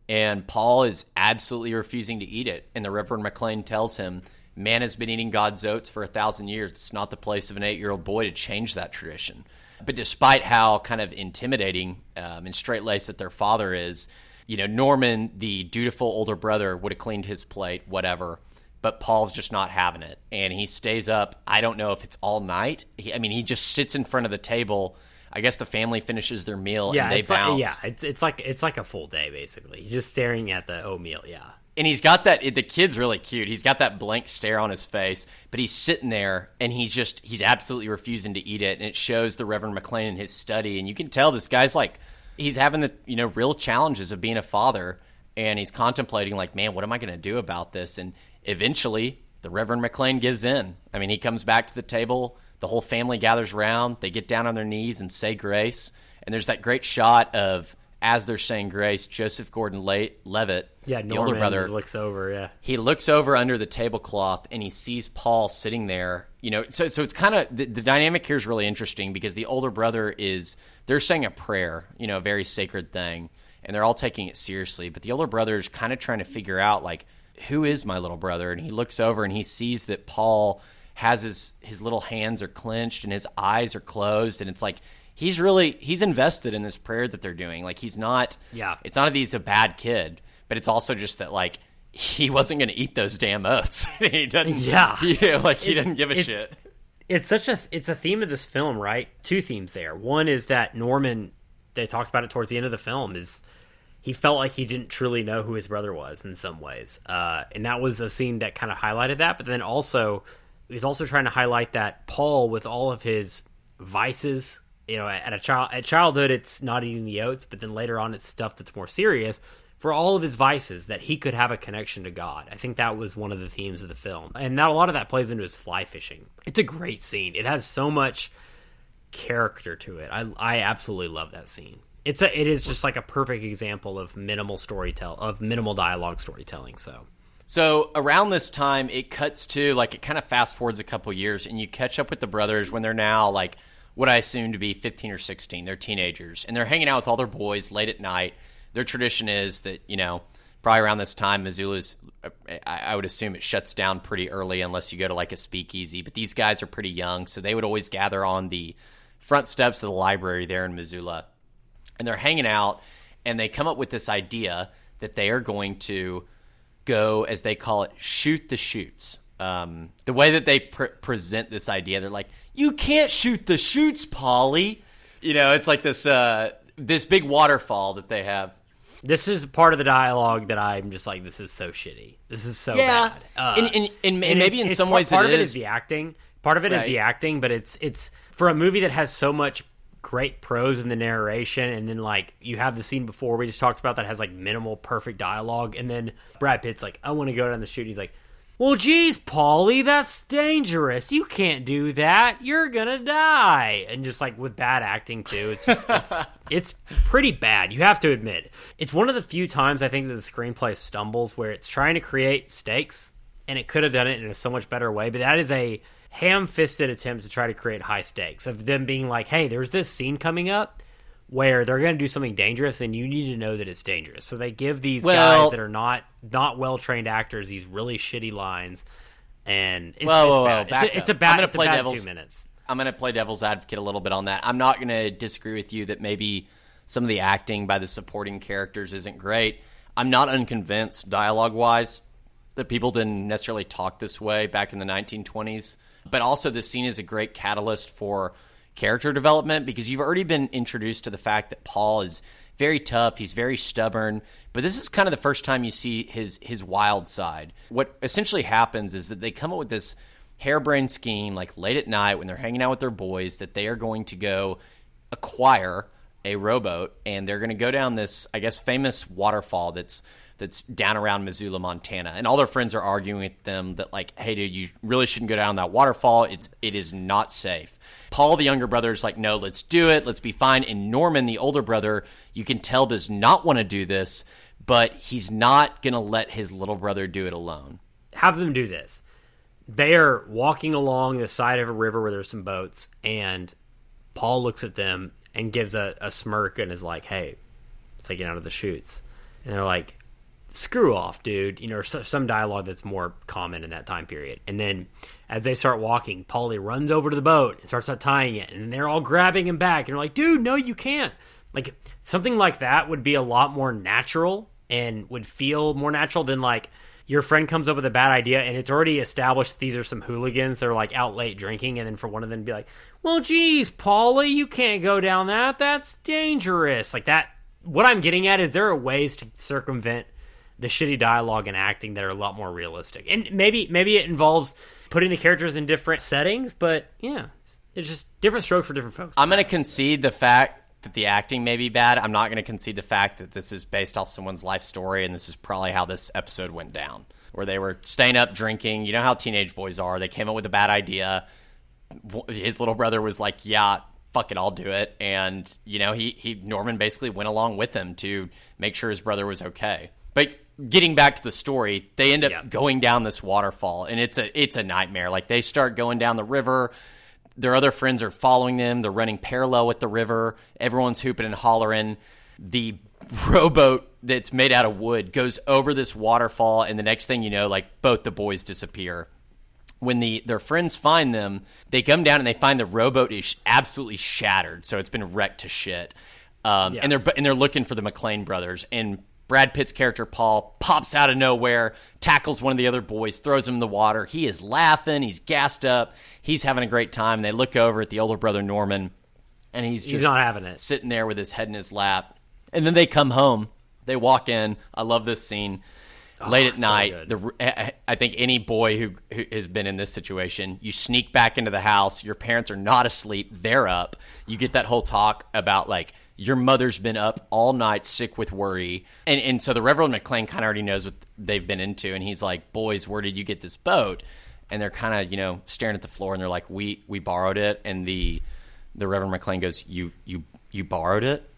and Paul is absolutely refusing to eat it. And the Reverend McLean tells him, "Man has been eating God's oats for a thousand years. It's not the place of an eight-year-old boy to change that tradition." But despite how kind of intimidating um, and straight-laced that their father is, you know, Norman, the dutiful older brother, would have cleaned his plate, whatever but Paul's just not having it, and he stays up. I don't know if it's all night. He, I mean, he just sits in front of the table. I guess the family finishes their meal Yeah, and they it's like, bounce. yeah, it's it's like it's like a full day basically. He's just staring at the oatmeal. Yeah, and he's got that. The kid's really cute. He's got that blank stare on his face, but he's sitting there and he's just he's absolutely refusing to eat it, and it shows the Reverend McLean in his study, and you can tell this guy's like he's having the you know real challenges of being a father, and he's contemplating like, man, what am I going to do about this? And eventually, the Reverend McLean gives in. I mean, he comes back to the table. The whole family gathers around. They get down on their knees and say grace. And there's that great shot of as they're saying grace, Joseph Gordon-Levitt, Yeah, the older brother, looks over. Yeah, he looks over under the tablecloth and he sees Paul sitting there. You know, so so it's kind of the, the dynamic here is really interesting because the older brother is they're saying a prayer, you know, a very sacred thing, and they're all taking it seriously. But the older brother is kind of trying to figure out like who is my little brother, and he looks over and he sees that Paul has his his little hands are clenched and his eyes are closed, and it's like he's really he's invested in this prayer that they're doing. Like he's not, Yeah. it's not that he's a bad kid, but it's also just that like he wasn't going to eat those damn oats. he doesn't. Yeah. yeah, like he didn't give a it- shit. it's such a it's a theme of this film, right? Two themes there. One is that Norman. They talked about it towards the end of the film. Is he felt like he didn't truly know who his brother was in some ways, uh, and that was a scene that kind of highlighted that. But then also, he was also trying to highlight that Paul, with all of his vices, you know, at a child at childhood, it's not eating the oats, but then later on, it's stuff that's more serious. For all of his vices, that he could have a connection to God. I think that was one of the themes of the film, and now a lot of that plays into his fly fishing. It's a great scene. It has so much character to it. I I absolutely love that scene. It's a it is just like a perfect example of minimal storytell of minimal dialogue storytelling. So So around this time, it cuts to like it kind of fast forwards a couple years, and you catch up with the brothers when they're now like what I assume to be 15 or 16. They're teenagers, and they're hanging out with all their boys late at night. Their tradition is that you know probably around this time, Missoula's I, I would assume it shuts down pretty early unless you go to like a speakeasy. But these guys are pretty young, so they would always gather on the front steps of the library there in Missoula and they're hanging out and they come up with this idea that they are going to go as they call it shoot the chutes um, the way that they pre- present this idea they're like you can't shoot the chutes Paulie you know it's like this uh, this big waterfall that they have this is part of the dialogue that I'm just like, this is so shitty. This is so Yeah. bad. Uh, And- and- and maybe in some part- ways it part of it is. is the acting. Part of it is Right. the acting, but it's it's for a movie that has so much great prose in the narration, and then like you have the scene before we just talked about that has like minimal perfect dialogue, and then Brad Pitt's like, I want to go down the chute. He's like, Well, geez, Paulie, that's dangerous. You can't do that. You're gonna die. And just like with bad acting too, it's just it's, it's pretty bad. You have to admit, it's one of the few times I think that the screenplay stumbles where it's trying to create stakes, and it could have done it in a so much better way. But that is a ham-fisted attempts to try to create high stakes of them being like, "Hey, there's this scene coming up." Where they're going to do something dangerous, and you need to know that it's dangerous. So they give these Well- guys that are not not well trained actors these really shitty lines, and it's, Whoa, it's whoa, whoa, bad. back it's, a, it's a bad. I'm it's play devil's- two minutes. I'm going to play devil's advocate a little bit on that. I'm not going to disagree with you that maybe some of the acting by the supporting characters isn't great. I'm not unconvinced, dialogue wise, that people didn't necessarily talk this way back in the 1920s. But also, this scene is a great catalyst for character development because you've already been introduced to the fact that Paul is very tough, he's very stubborn, but this is kind of the first time you see his his wild side. What essentially happens is that they come up with this harebrained scheme like late at night when they're hanging out with their boys that they are going to go acquire a rowboat and they're going to go down this I guess famous waterfall that's that's down around Missoula, Montana. And all their friends are arguing with them that like, hey dude, you really shouldn't go down that waterfall. It's it is not safe. Paul, the younger brother, is like, no, let's do it. Let's be fine. And Norman, the older brother, you can tell does not want to do this, but he's not going to let his little brother do it alone. have them do this. They are walking along the side of a river where there's some boats, and Paul looks at them and gives a, a smirk and is like, "Hey, it out of the chutes." And they're like, "Screw off, dude!" You know, some dialogue that's more common in that time period. And then as they start walking, Paulie runs over to the boat and starts tying it, and they're all grabbing him back, and they're like, "Dude, no, you can't!" Like something like that would be a lot more natural and would feel more natural than like your friend comes up with a bad idea and it's already established these are some hooligans that are like out late drinking and then for one of them to be like well geez paulie you can't go down that that's dangerous like that what i'm getting at is there are ways to circumvent the shitty dialogue and acting that are a lot more realistic and maybe maybe it involves putting the characters in different settings but yeah it's just different strokes for different folks I'm going to concede the fact that the acting may be bad. I'm not going to concede the fact that this is based off someone's life story, and this is probably how this episode went down, where they were staying up drinking. You know how teenage boys are. They came up with a bad idea. His little brother was like, "Yeah, fuck it, I'll do it. And you know, he he Norman basically went along with him to make sure his brother was okay. But getting back to the story, they end up Yeah. going down this waterfall, and it's a it's a nightmare. Like they start going down the river. Their other friends are following them. They're running parallel with the river. Everyone's hooping and hollering. The rowboat that's made out of wood goes over this waterfall, and the next thing you know, like both the boys disappear when the their friends find them, they come down and they find the rowboat is absolutely shattered, so it's been wrecked to shit. Um, Yeah. And they're and they're looking for the McLean brothers. And Brad Pitt's character Paul pops out of nowhere, tackles one of the other boys, throws him in the water. He is laughing, he's gassed up, he's having a great time. They look over at the older brother Norman, and he's just He's not having it. sitting there with his head in his lap. And then they come home. They walk in. I love this scene. Ah, Late at Oh, so night, the I think any boy who, who has been in this situation, you sneak back into the house. Your parents are not asleep; they're up. You get that whole talk about like your mother's been up all night, sick with worry, and and so the Reverend McLean kind of already knows what they've been into, and he's like, "Boys, where did you get this boat?" And they're kind of you know staring at the floor, and they're like, "We we borrowed it," and the the Reverend McLean goes, "You you you borrowed it,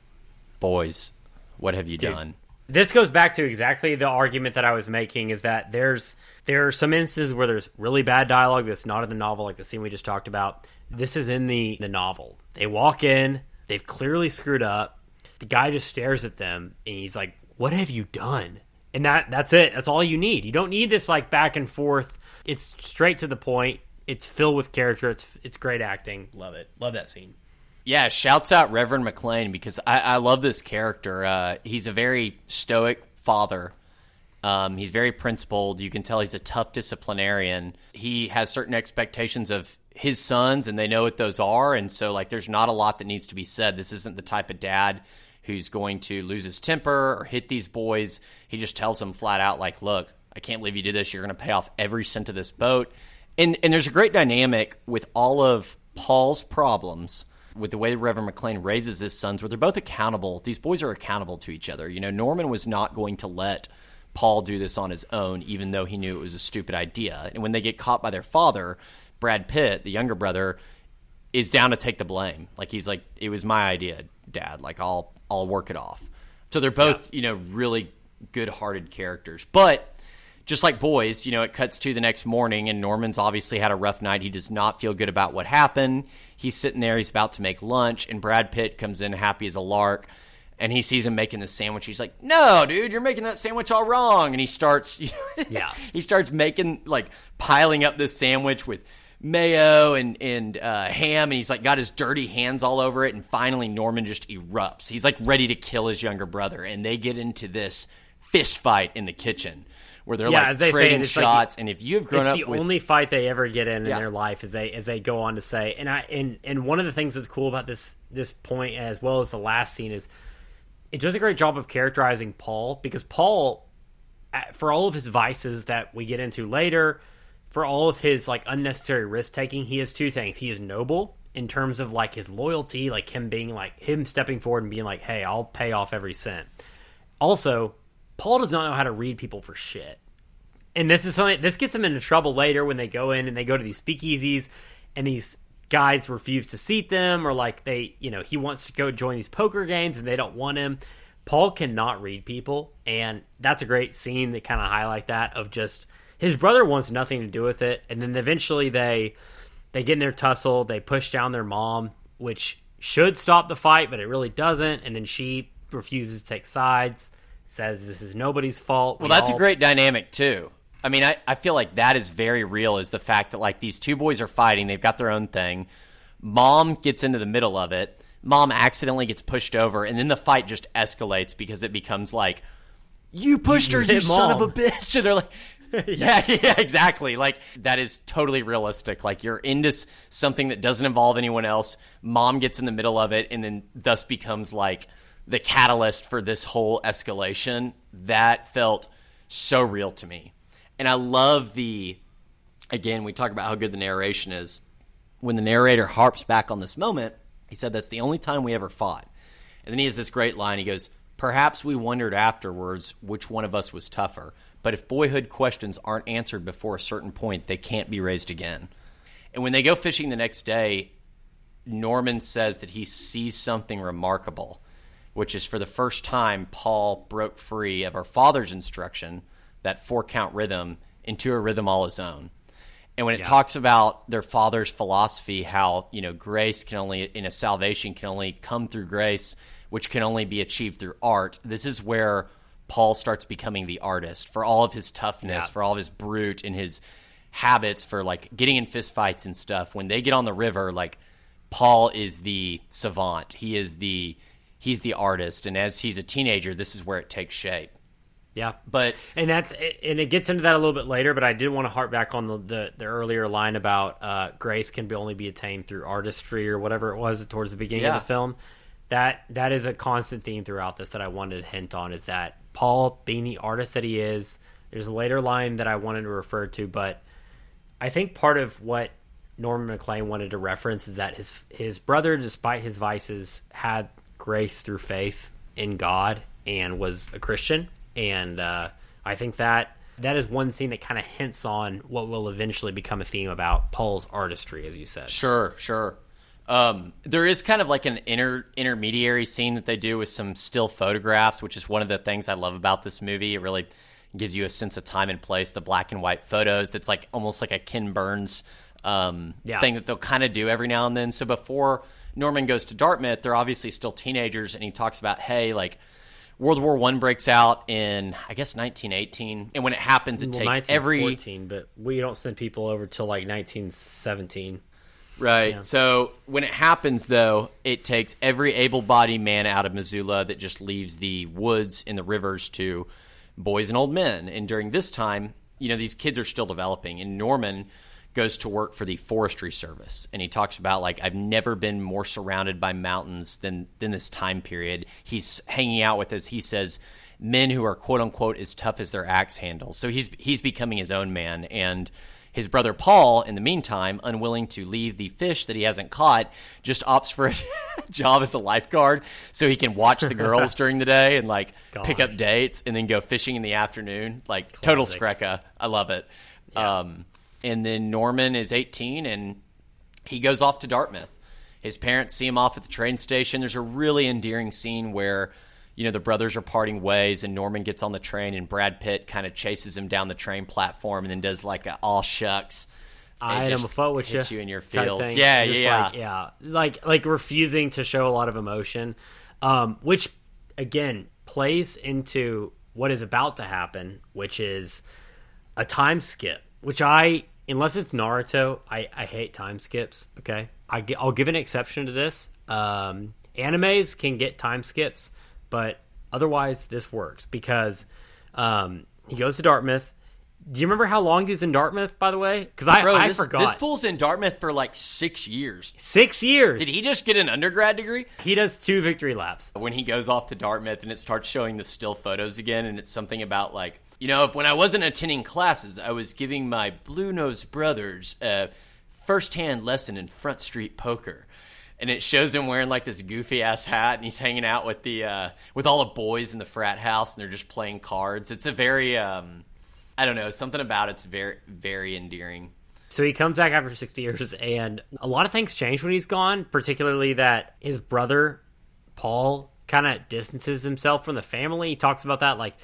boys? What have you done?" This goes back to exactly the argument that I was making is that there's there are some instances where there's really bad dialogue that's not in the novel, like the scene we just talked about. This is in the the novel. They walk in, they've clearly screwed up. The guy just stares at them and he's like, "What have you done?" And that that's it. That's all you need. You don't need this like back and forth. It's straight to the point. It's filled with character. It's it's great acting. Love it. Love that scene. Yeah, shouts out Reverend McLean because I, I love this character. Uh, he's a very stoic father. Um, he's very principled. You can tell he's a tough disciplinarian. He has certain expectations of his sons, and they know what those are. And so, like, there's not a lot that needs to be said. This isn't the type of dad who's going to lose his temper or hit these boys. He just tells them flat out, like, look, I can't believe you did this. You're going to pay off every cent of this boat. And and there's a great dynamic with all of Paul's problems with the way Reverend McLean raises his sons, where they're both accountable. These boys are accountable to each other. You know, Norman was not going to let Paul do this on his own, even though he knew it was a stupid idea. And when they get caught by their father, Brad Pitt, the younger brother, is down to take the blame. Like he's like, it was my idea, Dad. Like I'll I'll work it off. So they're both, you know, really good-hearted characters. But just like boys, you know, it cuts to the next morning, and Norman's obviously had a rough night. He does not feel good about what happened. He's sitting there, he's about to make lunch, and Brad Pitt comes in happy as a lark, and he sees him making the sandwich. He's like, "No, dude, you're making that sandwich all wrong." And he starts, you Yeah. he starts making like piling up this sandwich with mayo and and uh, ham, and he's like got his dirty hands all over it. And finally, Norman just erupts. He's like ready to kill his younger brother, and they get into this fist fight in the kitchen where they're Yeah, like as they say, trading it's like- shots. and if you have grown it's up the with only fight they ever get in in their life as they as they go on to say and i and and one of the things that's cool about this this point as well as the last scene is it does a great job of characterizing paul because paul for all of his vices that we get into later for all of his like unnecessary risk taking he has two things. He is noble in terms of like his loyalty like him being like him stepping forward and being like hey i'll pay off every cent. Also paul does not know how to read people for shit. And this is something this gets them into trouble later when they go in and they go to these speakeasies and these guys refuse to seat them or like they you know he wants to go join these poker games and they don't want him. Paul cannot read people. And that's a great scene that kind of highlight that of just his brother wants nothing to do with it and then eventually they they get in their tussle they push down their mom which should stop the fight but it really doesn't and then she refuses to take sides says this is nobody's fault Well, that's a great dynamic too. I mean, I, I feel like that is very real. Is the fact that like these two boys are fighting, they've got their own thing. Mom gets into the middle of it. Mom accidentally gets pushed over, and then the fight just escalates because it becomes like, "You pushed her, You you son of a bitch!" And they're like, "Yeah, yeah, exactly." Like that is totally realistic. Like you're into something that doesn't involve anyone else. Mom gets in the middle of it, and then thus becomes like the catalyst for this whole escalation. That felt so real to me. And I love the again, we talk about how good the narration is. When the narrator harps back on this moment, he said that's the only time we ever fought. And then he has this great line. He goes, Perhaps we wondered afterwards which one of us was tougher. But if boyhood questions aren't answered before a certain point, they can't be raised again. And when they go fishing the next day, Norman says that he sees something remarkable, which is for the first time Paul broke free of our father's instruction, that four count rhythm, into a rhythm all his own. And when it Yeah. talks about their father's philosophy, how you know grace can only in a salvation can only come through grace, which can only be achieved through art. This is where Paul starts becoming the artist for all of his toughness, Yeah. for all of his brute and his habits for like getting in fistfights and stuff. When they get on the river, like Paul is the savant. He is the he's the artist, and as he's a teenager, this is where it takes shape. Yeah. But And that's and it gets into that a little bit later, but I did want to harp back on the the, the earlier line about uh, grace can be only be attained through artistry or whatever it was towards the beginning Yeah. of the film. That that is a constant theme throughout this that I wanted to hint on is that Paul being the artist that he is. There's a later line that I wanted to refer to, but I think part of what Norman McLean wanted to reference is that his his brother, despite his vices, had grace through faith in God and was a Christian. And uh, I think that that is one scene that kind of hints on what will eventually become a theme about Paul's artistry, as you said. Sure, sure. Um, there is kind of like an inter intermediary scene that they do with some still photographs, which is one of the things I love about this movie. It really gives you a sense of time and place. The black and white photos. That's like almost like a Ken Burns um, Yeah. thing that they'll kind of do every now and then. So before Norman goes to Dartmouth, they're obviously still teenagers, and he talks about, hey, like. World War One breaks out in, I guess, 1918, and when it happens, it Well, takes every 1914, but we don't send people over till like 1917. Right. So when it happens, though, it takes every able-bodied man out of Missoula that just leaves the woods and the rivers to boys and old men. And during this time, you know, these kids are still developing. And Norman goes to work for the Forestry Service, and he talks about like I've never been more surrounded by mountains than than this time period. He's hanging out with, as he says, men who are quote unquote as tough as their axe handles. So he's he's becoming his own man and. His brother Paul, in the meantime, unwilling to leave the fish that he hasn't caught, just opts for a job as a lifeguard so he can watch the girls during the day and like pick up dates and then go fishing in the afternoon. Like total Classic. Screcka. I love it. Um, and then Norman is 18 and he goes off to Dartmouth. His parents see him off at the train station. There's a really endearing scene where, you know, the brothers are parting ways and Norman gets on the train and Brad Pitt kind of chases him down the train platform and then does like a all shucks. I am a foot with hits you. you in your feels. Yeah, Just yeah, like, yeah, like like refusing to show a lot of emotion, um, which again plays into what is about to happen, which is a time skip. Which I, unless it's Naruto, I, I hate time skips. Okay, I, I'll give an exception to this. Um, animes can get time skips, but otherwise this works because um, he goes to Dartmouth. Do you remember how long he was in Dartmouth, by the way? Because I, Bro, I this, forgot. this fool's in Dartmouth for like six years. Six years. Did he just get an undergrad degree? He does two victory laps. when he goes off to Dartmouth and it starts showing the still photos again, and it's something about like, you know, if when I wasn't attending classes, I was giving my blue nosed brothers a first hand lesson in front street poker. And it shows him wearing like this goofy ass hat, and he's hanging out with the uh, with all the boys in the frat house, and they're just playing cards. It's a very, um, I don't know, something about it's very very endearing. So he comes back after 60 years, and a lot of things change when he's gone, particularly that his brother, Paul, kind of distances himself from the family. He talks about that. Like,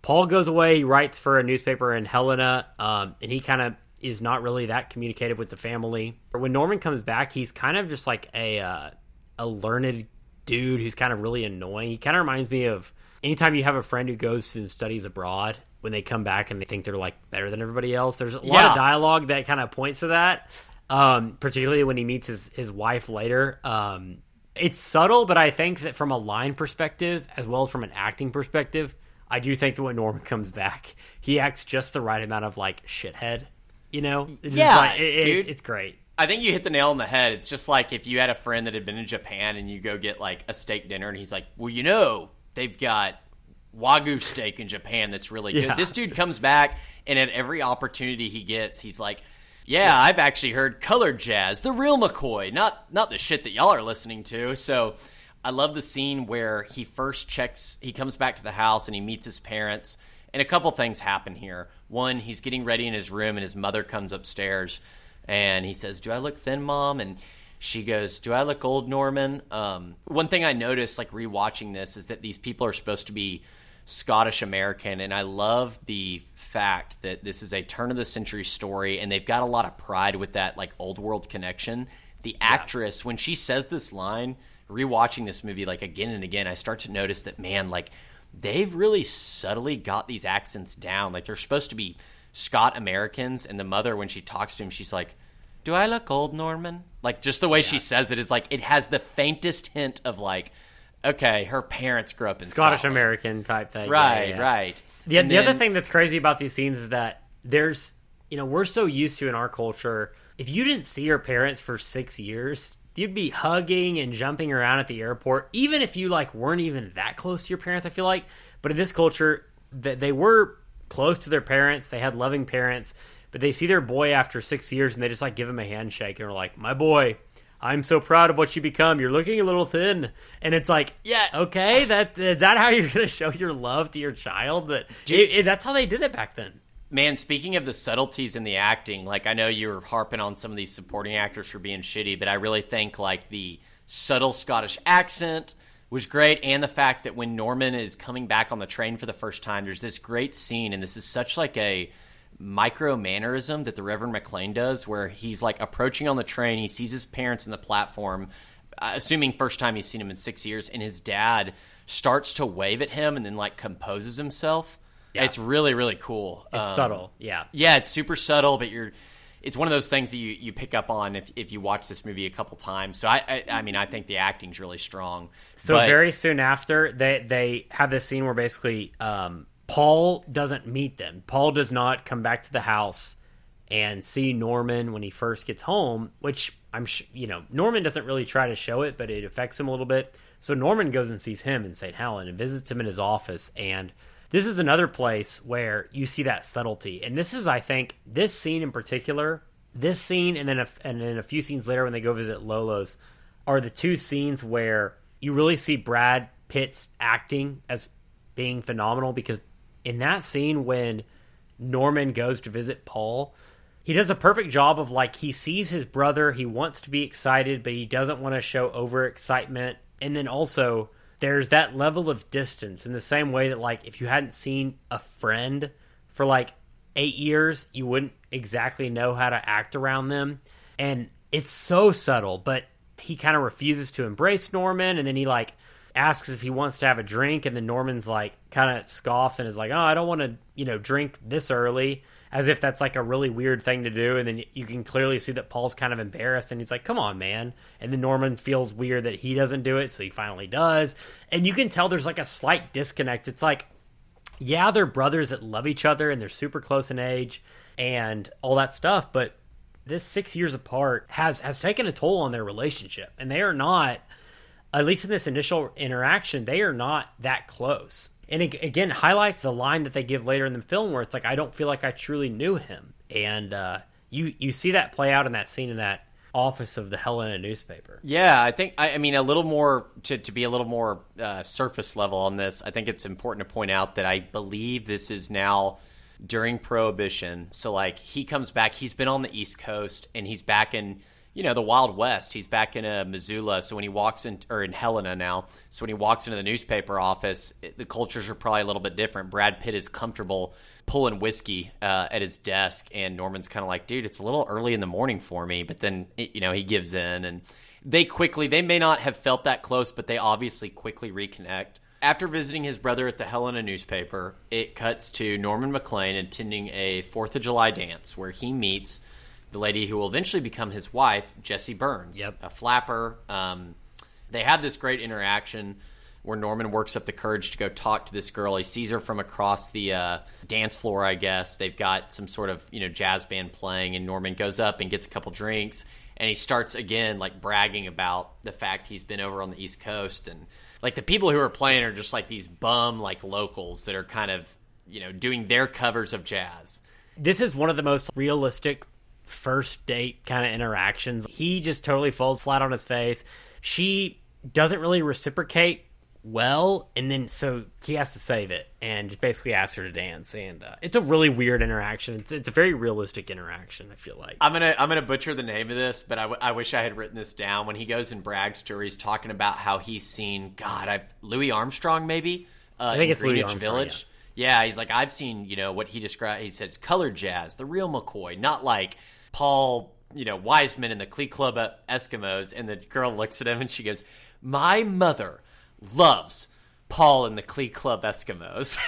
Paul goes away, he writes for a newspaper in Helena, um, and he kind of is not really that communicative with the family. But when Norman comes back, he's kind of just like a, uh, a learned dude who's kind of really annoying. He kind of reminds me of anytime you have a friend who goes and studies abroad when they come back and they think they're like better than everybody else. There's a lot Yeah. of dialogue that kind of points to that. Um, particularly when he meets his, his wife later. Um, it's subtle, but I think that from a line perspective, as well as from an acting perspective, I do think that when Norman comes back, he acts just the right amount of like shithead. You know, it's just Yeah, like, it- it- dude. it's great. I think you hit the nail on the head. It's just like if you had a friend that had been in Japan and you go get like a steak dinner and he's like, "Well, you know, they've got wagyu steak in Japan that's really good." Yeah. This dude comes back and at every opportunity he gets, he's like, "Yeah, I've actually heard colored jazz, the real McCoy, not not the shit that y'all are listening to." So, I love the scene where he first checks he comes back to the house and he meets his parents. And a couple things happen here. One, he's getting ready in his room and his mother comes upstairs and he says, "Do I look thin, mom?" And she goes, "Do I look old, Norman?" Um, one thing I noticed, like rewatching this, is that these people are supposed to be Scottish American, and I love the fact that this is a turn of the century story, and they've got a lot of pride with that like old world connection. The actress, yeah. when she says this line, rewatching this movie like again and again, I start to notice that man, like they've really subtly got these accents down. Like they're supposed to be Scott Americans, and the mother, when she talks to him, she's like, "Do I look old, Norman?" Like just the way yeah. she says it is like it has the faintest hint of like, okay, her parents grew up in Scottish American type thing, right? Yeah, yeah. Right. The, the then, other thing that's crazy about these scenes is that there's, you know, we're so used to in our culture. If you didn't see your parents for six years, you'd be hugging and jumping around at the airport, even if you like weren't even that close to your parents. I feel like, but in this culture, that they were close to their parents. They had loving parents, but they see their boy after six years and they just like give him a handshake and are like, "My boy, I'm so proud of what you become. You're looking a little thin." And it's like, yeah, okay, that is that how you're going to show your love to your child? That it, it, that's how they did it back then. Man, speaking of the subtleties in the acting, like I know you're harping on some of these supporting actors for being shitty, but I really think like the subtle Scottish accent was great and the fact that when Norman is coming back on the train for the first time there's this great scene and this is such like a micro mannerism that the Reverend McLean does where he's like approaching on the train he sees his parents in the platform uh, assuming first time he's seen him in 6 years and his dad starts to wave at him and then like composes himself yeah. it's really really cool it's um, subtle yeah yeah it's super subtle but you're it's one of those things that you, you pick up on if, if you watch this movie a couple times. So I, I, I mean I think the acting's really strong. So but... very soon after they they have this scene where basically um, Paul doesn't meet them. Paul does not come back to the house and see Norman when he first gets home, which I'm sh- you know Norman doesn't really try to show it, but it affects him a little bit. So Norman goes and sees him in St. Helen and visits him in his office and this is another place where you see that subtlety. And this is, I think, this scene in particular, this scene and then a, and then a few scenes later when they go visit Lolo's are the two scenes where you really see Brad Pitt's acting as being phenomenal because in that scene when Norman goes to visit Paul, he does a perfect job of like he sees his brother, he wants to be excited, but he doesn't want to show over excitement. And then also there's that level of distance in the same way that like if you hadn't seen a friend for like eight years you wouldn't exactly know how to act around them. And it's so subtle but he kind of refuses to embrace norman and then he like asks if he wants to have a drink and then norman's like kind of scoffs and is like oh i don't want to you know drink this early as if that's like a really weird thing to do. And then you can clearly see that Paul's kind of embarrassed and he's like, come on, man. And then Norman feels weird that he doesn't do it. So he finally does. And you can tell there's like a slight disconnect. It's like, yeah, they're brothers that love each other and they're super close in age and all that stuff. But this six years apart has, has taken a toll on their relationship. And they are not, at least in this initial interaction, they are not that close and it, again highlights the line that they give later in the film where it's like I don't feel like I truly knew him, and uh, you you see that play out in that scene in that office of the Helena newspaper. Yeah, I think I, I mean a little more to to be a little more uh, surface level on this. I think it's important to point out that I believe this is now during Prohibition. So like he comes back, he's been on the East Coast, and he's back in you know the Wild West. He's back in a uh, Missoula, so when he walks in or in Helena now, so when he walks into the newspaper office, it, the cultures are probably a little bit different. Brad Pitt is comfortable pulling whiskey uh, at his desk, and Norman's kind of like, dude, it's a little early in the morning for me. But then you know he gives in, and they quickly they may not have felt that close, but they obviously quickly reconnect. After visiting his brother at the Helena newspaper, it cuts to Norman McLean attending a Fourth of July dance where he meets the lady who will eventually become his wife, Jessie Burns, yep. a flapper. Um, they have this great interaction where Norman works up the courage to go talk to this girl. He sees her from across the uh, dance floor, I guess. They've got some sort of you know jazz band playing, and Norman goes up and gets a couple drinks, and he starts again like bragging about the fact he's been over on the East Coast, and like the people who are playing are just like these bum like locals that are kind of you know doing their covers of jazz. This is one of the most realistic first date kind of interactions. He just totally falls flat on his face. She doesn't really reciprocate well, and then so he has to save it and just basically ask her to dance, and uh, it's a really weird interaction. It's it's a very realistic interaction. I feel like I'm gonna I'm gonna butcher the name of this, but I, w- I wish I had written this down. When he goes and brags to her, he's talking about how he's seen God, I Louis Armstrong maybe. Uh, I think it's Greenwich Louis Armstrong, Village. Yeah. he's like I've seen you know what he described. He says color jazz, the real McCoy, not like Paul. You know Whiteman and the Clicquot Club Eskimos, and the girl looks at him and she goes, "My mother loves." Paul and the Clicquot Club Eskimos.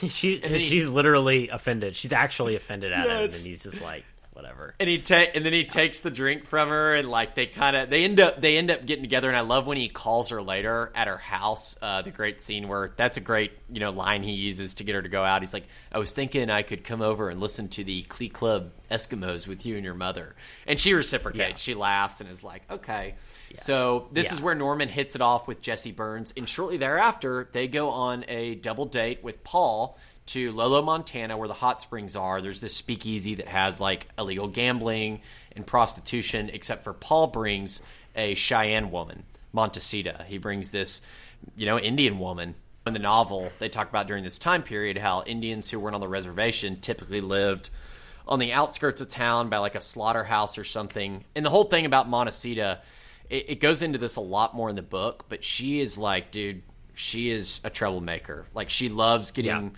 she she's literally offended. She's actually offended at him, and he's just like, whatever. and he ta- and then he takes the drink from her and like they kind of they end up they end up getting together. And I love when he calls her later at her house uh, the great scene where that's a great you know line he uses to get her to go out. He's like I was thinking I could come over and listen to the Clicquot Club Eskimos with you and your mother. And she reciprocates. Yeah. she laughs and is like okay. So this Yeah. is where Norman hits it off with Jessie Burns. And shortly thereafter they go on a double date with Paul to Lolo, Montana, where the hot springs are. There's this speakeasy that has like illegal gambling and prostitution, except for Paul brings a Cheyenne woman, Montecita. He brings this, you know, Indian woman. In the novel, they talk about during this time period how Indians who weren't on the reservation typically lived on the outskirts of town by like a slaughterhouse or something. And the whole thing about Montecita, it, it goes into this a lot more in the book, but she is like, dude, she is a troublemaker. Like she loves getting Yeah.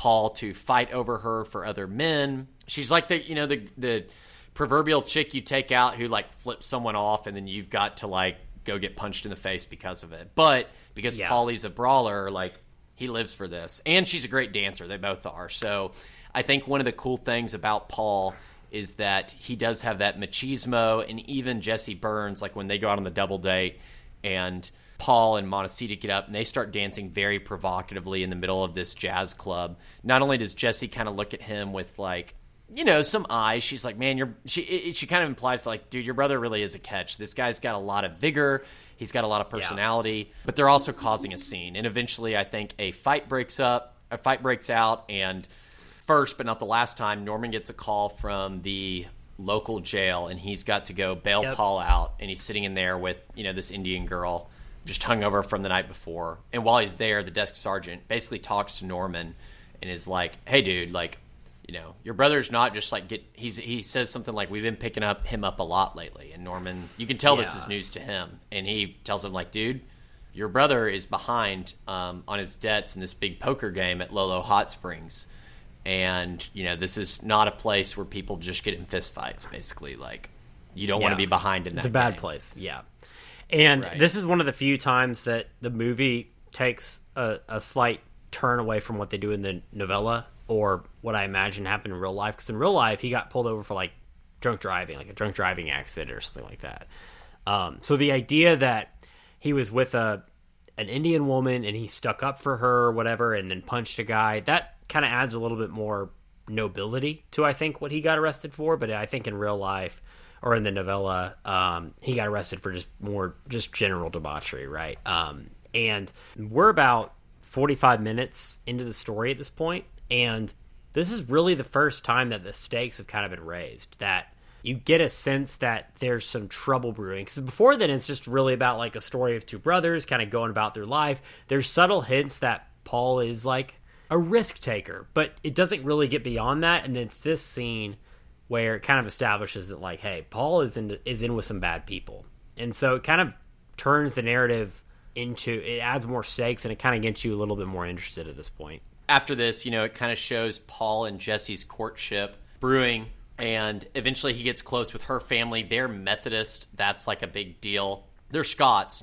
Paul to fight over her for other men. She's like the you know the the proverbial chick you take out who like flips someone off and then you've got to like go get punched in the face because of it. But because Yeah. Paulie's a brawler, like he lives for this. And she's a great dancer. They both are. So I think one of the cool things about Paul is that he does have that machismo and even Jessie Burns, like when they go out on the double date and Paul and Montecito get up and they start dancing very provocatively in the middle of this jazz club. Not only does Jessie kind of look at him with like, you know, some eyes. She's like, man, you're. She it, she kind of implies like, dude, your brother really is a catch. This guy's got a lot of vigor. He's got a lot of personality. But they're also causing a scene, and eventually, I think a fight breaks up. A fight breaks out, and first, but not the last time, Norman gets a call from the local jail, and he's got to go bail Yep. Paul out, and he's sitting in there with you know this Indian girl, just hungover from the night before. And while he's there, the desk sergeant basically talks to Norman and is like, "Hey, dude, like." You know, your brother's not just like get. He's he says something like, "We've been picking up him up a lot lately." And Norman, you can tell this is news to him, and he tells him like, "Dude, your brother is behind um, on his debts in this big poker game at Lolo Hot Springs, and you know this is not a place where people just get in fistfights. Basically, like you don't want to be behind in that. It's a bad game. place. Yeah. And Right. this is one of the few times that the movie takes a, a slight turn away from what they do in the novella or what I imagine happened in real life. Because in real life, he got pulled over for like drunk driving, like a drunk driving accident or something like that. Um, so the idea that he was with a an Indian woman and he stuck up for her or whatever and then punched a guy, that kind of adds a little bit more nobility to I think what he got arrested for. But I think in real life or in the novella, um, he got arrested for just more just general debauchery, right? Um, and we're about 45 minutes into the story at this point, and this is really the first time that the stakes have kind of been raised. That you get a sense that there's some trouble brewing. Because before then, it's just really about like a story of two brothers kind of going about their life. There's subtle hints that Paul is like a risk taker, but it doesn't really get beyond that. And then it's this scene where it kind of establishes that like, hey, Paul is in is in with some bad people, and so it kind of turns the narrative into it adds more stakes and it kind of gets you a little bit more interested at this point. after this, you know, it kind of shows Paul and Jessie's courtship brewing, and eventually he gets close with her family. They're Methodist. That's like a big deal. They're Scots.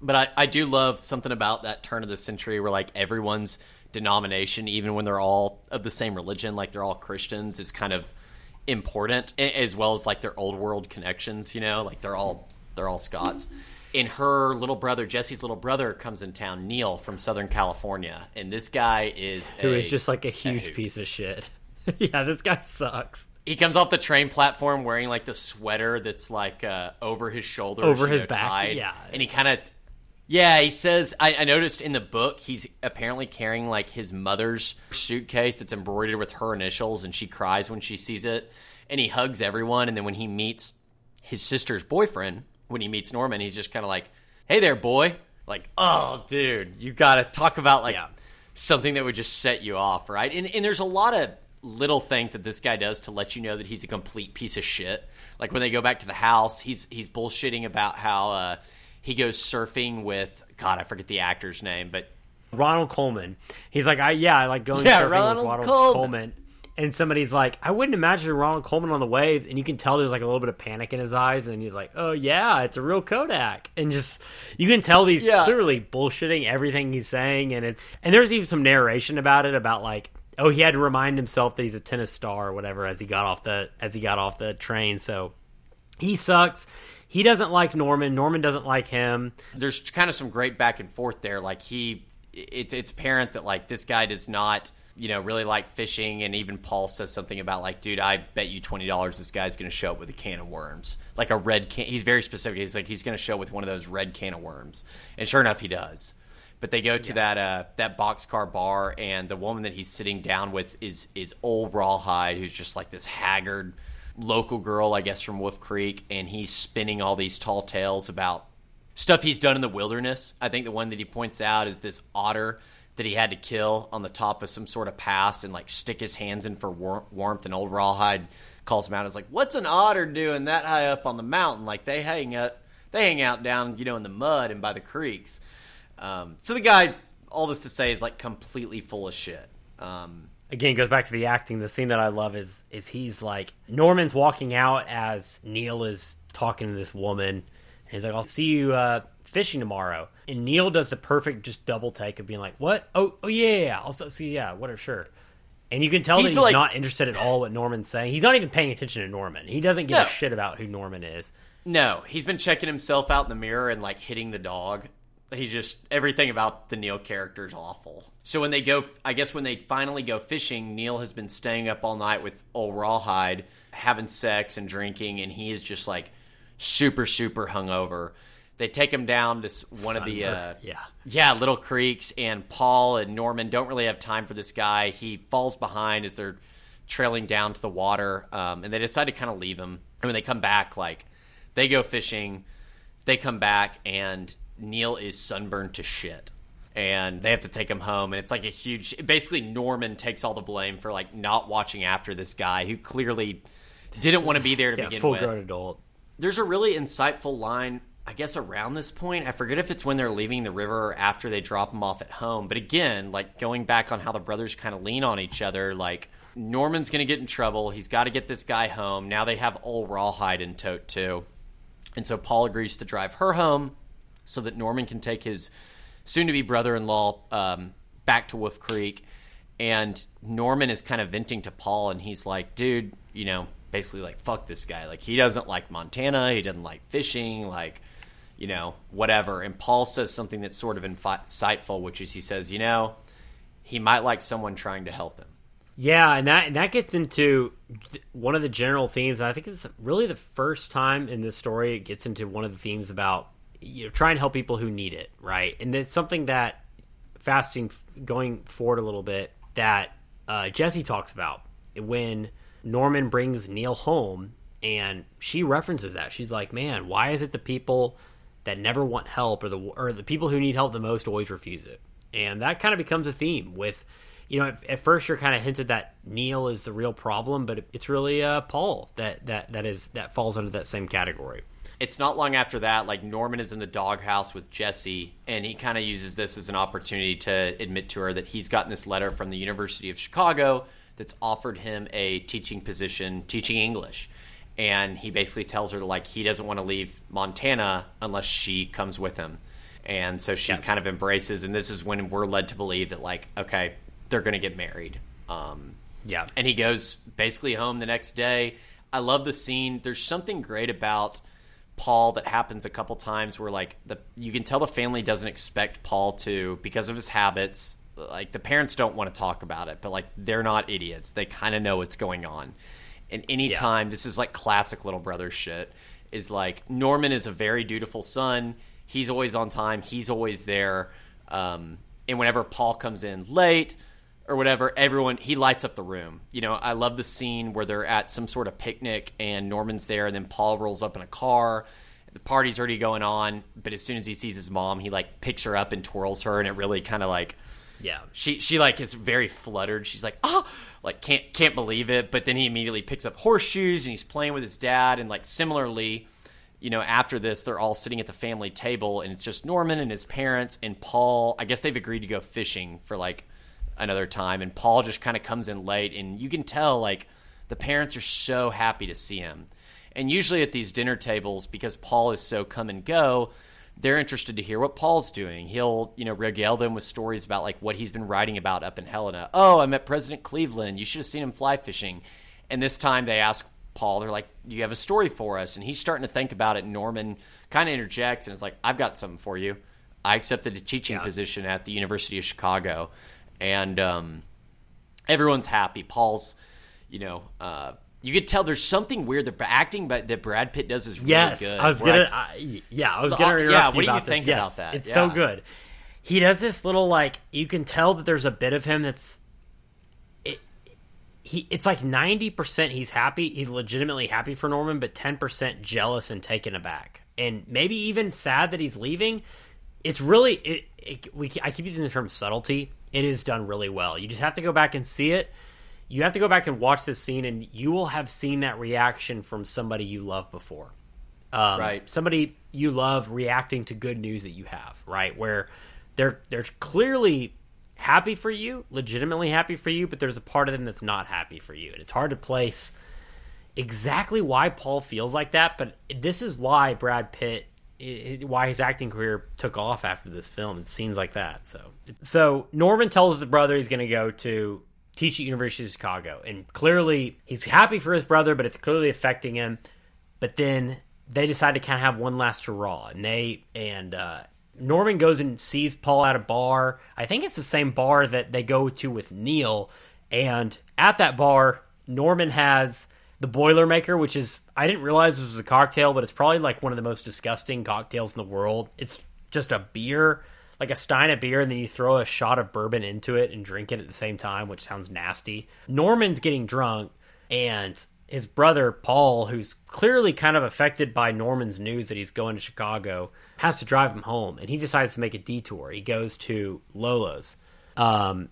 But I, I do love something about that turn of the century where, like, everyone's denomination, even when they're all of the same religion, like they're all Christians, is kind of important, as well as like their old world connections, you know, like they're all they're all Scots. And her little brother, Jessie's little brother, comes in town, Neil from Southern California, and this guy is Who a- is just like a huge hoot. piece of shit. yeah, this guy sucks. he comes off the train platform wearing like the sweater that's like uh, over his shoulders, Over his know, back, tied. yeah. and he kind of. Yeah, he says. I, I noticed in the book he's apparently carrying like his mother's suitcase that's embroidered with her initials, and she cries when she sees it. And he hugs everyone, and then when he meets his sister's boyfriend, when he meets Norman, he's just kind of like, "Hey there, boy." Like, oh, dude, you got to talk about like Yeah. something that would just set you off, right? And, and there's a lot of little things that this guy does to let you know that he's a complete piece of shit. Like when they go back to the house, he's he's bullshitting about how uh, he goes surfing with God, I forget the actor's name, but Ronald Colman. He's like, I yeah, I like going Yeah, surfing Ronald with Ronald Colman. Colman. And somebody's like, I wouldn't imagine Ronald Colman on the waves, and you can tell there's like a little bit of panic in his eyes, and he's like, Oh yeah, it's a real Kodak, and just you can tell he's Yeah. clearly bullshitting everything he's saying, and it's and there's even some narration about it about like, oh, he had to remind himself that he's a tennis star or whatever as he got off the as he got off the train, so he sucks. He doesn't like Norman. Norman doesn't like him. there's kind of some great back and forth there. Like he, it's it's apparent that like this guy does not, you know, really like fishing, and even Paul says something about like, dude, I bet you twenty dollars this guy's going to show up with a can of worms, like a red can. He's very specific. He's like he's going to show up with one of those red can of worms, and sure enough, he does. But they go to that uh, that boxcar bar, and the woman that he's sitting down with is is old Rawhide, who's just like this haggard local girl, I guess, from Wolf Creek, and he's spinning all these tall tales about stuff he's done in the wilderness. I think the one that he points out is this otter that he had to kill on the top of some sort of pass and like stick his hands in for war- warmth. And old Rawhide calls him out. Is like, "What's an otter doing that high up on the mountain? Like they hang out, they hang out down, you know, in the mud and by the creeks." Um, so the guy, all this to say, is like completely full of shit. Um, again goes back to the acting. The scene that i love is is he's like norman's walking out as neil is talking to this woman. And he's like i'll see you uh fishing tomorrow. And neil does the perfect just double take of being like what? Oh oh yeah yeah, i'll see yeah whatever sure and you can tell He's that he's like- not interested at all what norman's saying. He's not even paying attention to norman. He doesn't give No. a shit about who norman is. No, he's been checking himself out in the mirror and like hitting the dog. He just everything about the Neil character is awful. So when they go, I guess when they finally go fishing, Neil has been staying up all night with old Rawhide, having sex and drinking, and he is just like super super hungover. They take him down this one of the uh, yeah yeah, Little Creeks and Paul and Norman don't really have time for this guy. He falls behind as they're trailing down to the water, um, and they decide to kind of leave him. And when they come back, like they go fishing, they come back, and Neil is sunburned to shit. And they have to take him home, and it's like a huge. Basically, Norman takes all the blame for like not watching after this guy who clearly didn't want to be there to yeah begin full with. grown adult. There's a really insightful line i guess around this point. I forget if it's when they're leaving the river or after they drop him off at home. But again like going back on how the brothers kind of lean on each other like norman's gonna get in trouble. He's got to get this guy home. Now they have old rawhide in tote too. And so paul agrees to drive her home so that norman can take his soon-to-be brother-in-law um, back to wolf creek and Norman is kind of venting to Paul, and he's like, dude, you know, basically like, fuck this guy. Like, he doesn't like Montana. He doesn't like fishing. Like, you know, whatever. And Paul says something that's sort of insightful, which is he says, you know, he might like someone trying to help him. Yeah, and that and that gets into one of the general themes. I think it's really the first time in this story it gets into one of the themes about you know trying to help people who need it, right? And it's something that fasting going forward a little bit that uh, Jessie talks about when Norman brings Neil home, and she references that she's like, "Man, why is it the people that never want help or the or the people who need help the most always refuse it?" And that kind of becomes a theme with you know, at, at first you're kind of hinted that Neil is the real problem, but it, it's really uh, Paul that that that is that falls under that same category. It's not long after that like norman is in the doghouse with jessie and he kind of uses this as an opportunity to admit to her that he's gotten this letter from the university of chicago that's offered him a teaching position teaching english and he basically tells her like he doesn't want to leave montana unless she comes with him and so she Yeah. kind of embraces and this is when we're led to believe that like okay they're going to get married um, Yeah, and he goes basically home the next day. I love the scene. There's something great about Paul that happens a couple times where like the you can tell the family doesn't expect Paul to because of his habits. Like the parents don't want to talk about it, but like they're not idiots. They kind of know what's going on. And anytime this is like classic little brother shit is like Norman is a very dutiful son. He's always on time. He's always there. Um, and whenever Paul comes in late, or whatever, everyone he lights up the room. You know, I love the scene where they're at some sort of picnic and Norman's there, and then Paul rolls up in a car, the party's already going on, but as soon as he sees his mom, he like picks her up and twirls her, and it really kind of like yeah. She she like is very fluttered. She's like, oh, like can't can't believe it. But then he immediately picks up horseshoes and he's playing with his dad. And like similarly, you know, after this, they're all sitting at the family table, and it's just Norman and his parents and Paul. I guess they've agreed to go fishing for like another time, and Paul just kind of comes in late, and you can tell like the parents are so happy to see him. And usually at these dinner tables, because Paul is so come and go, they're interested to hear what Paul's doing. He'll, you know, regale them with stories about like what he's been writing about up in Helena. Oh, I met President Cleveland. You should have seen him fly fishing. And this time they ask Paul, they're like, Do you have a story for us? And he's starting to think about it. Norman kind of interjects and is like, I've got something for you. I accepted a teaching yeah. position at the University of Chicago. And um, everyone's happy. Paul's, you know, uh, you could tell there's something weird. The acting but that Brad Pitt does is really yes, good. I was gonna, I, I, yeah, I was gonna interrupt yeah, you what do you think this. about Yes, that? It's Yeah. so good. He does this little like you can tell that there's a bit of him that's it, he it's like 90% he's happy, he's legitimately happy for Norman, but 10% jealous and taken aback. And maybe even sad that he's leaving. It's really it, it we I keep using the term subtlety. It is done really well. You just have to go back and see it you have to go back and watch this scene and you will have seen that reaction from somebody you love before um, Right. somebody you love reacting to good news that you have right where they're they're clearly happy for you legitimately happy for you but there's a part of them that's not happy for you and it's hard to place exactly why paul feels like that but this is why brad pitt i- i- why his acting career took off after this film. And scenes like that so. So norman tells his brother he's going to go to teach at university of chicago and clearly he's happy for his brother but it's clearly affecting him. But then they decide to kind of have one last hurrah and they and uh norman goes and sees paul at a bar. I think it's the same bar that they go to with neil and at that bar norman has the boilermaker which is i didn't realize it was a cocktail but it's probably like one of the most disgusting cocktails in the world it's just a beer like a stein of beer and then you throw a shot of bourbon into it and drink it at the same time which sounds nasty norman's getting drunk and his brother Paul, who's clearly kind of affected by Norman's news that he's going to Chicago, has to drive him home, and he decides to make a detour. He goes to Lolo's. Um,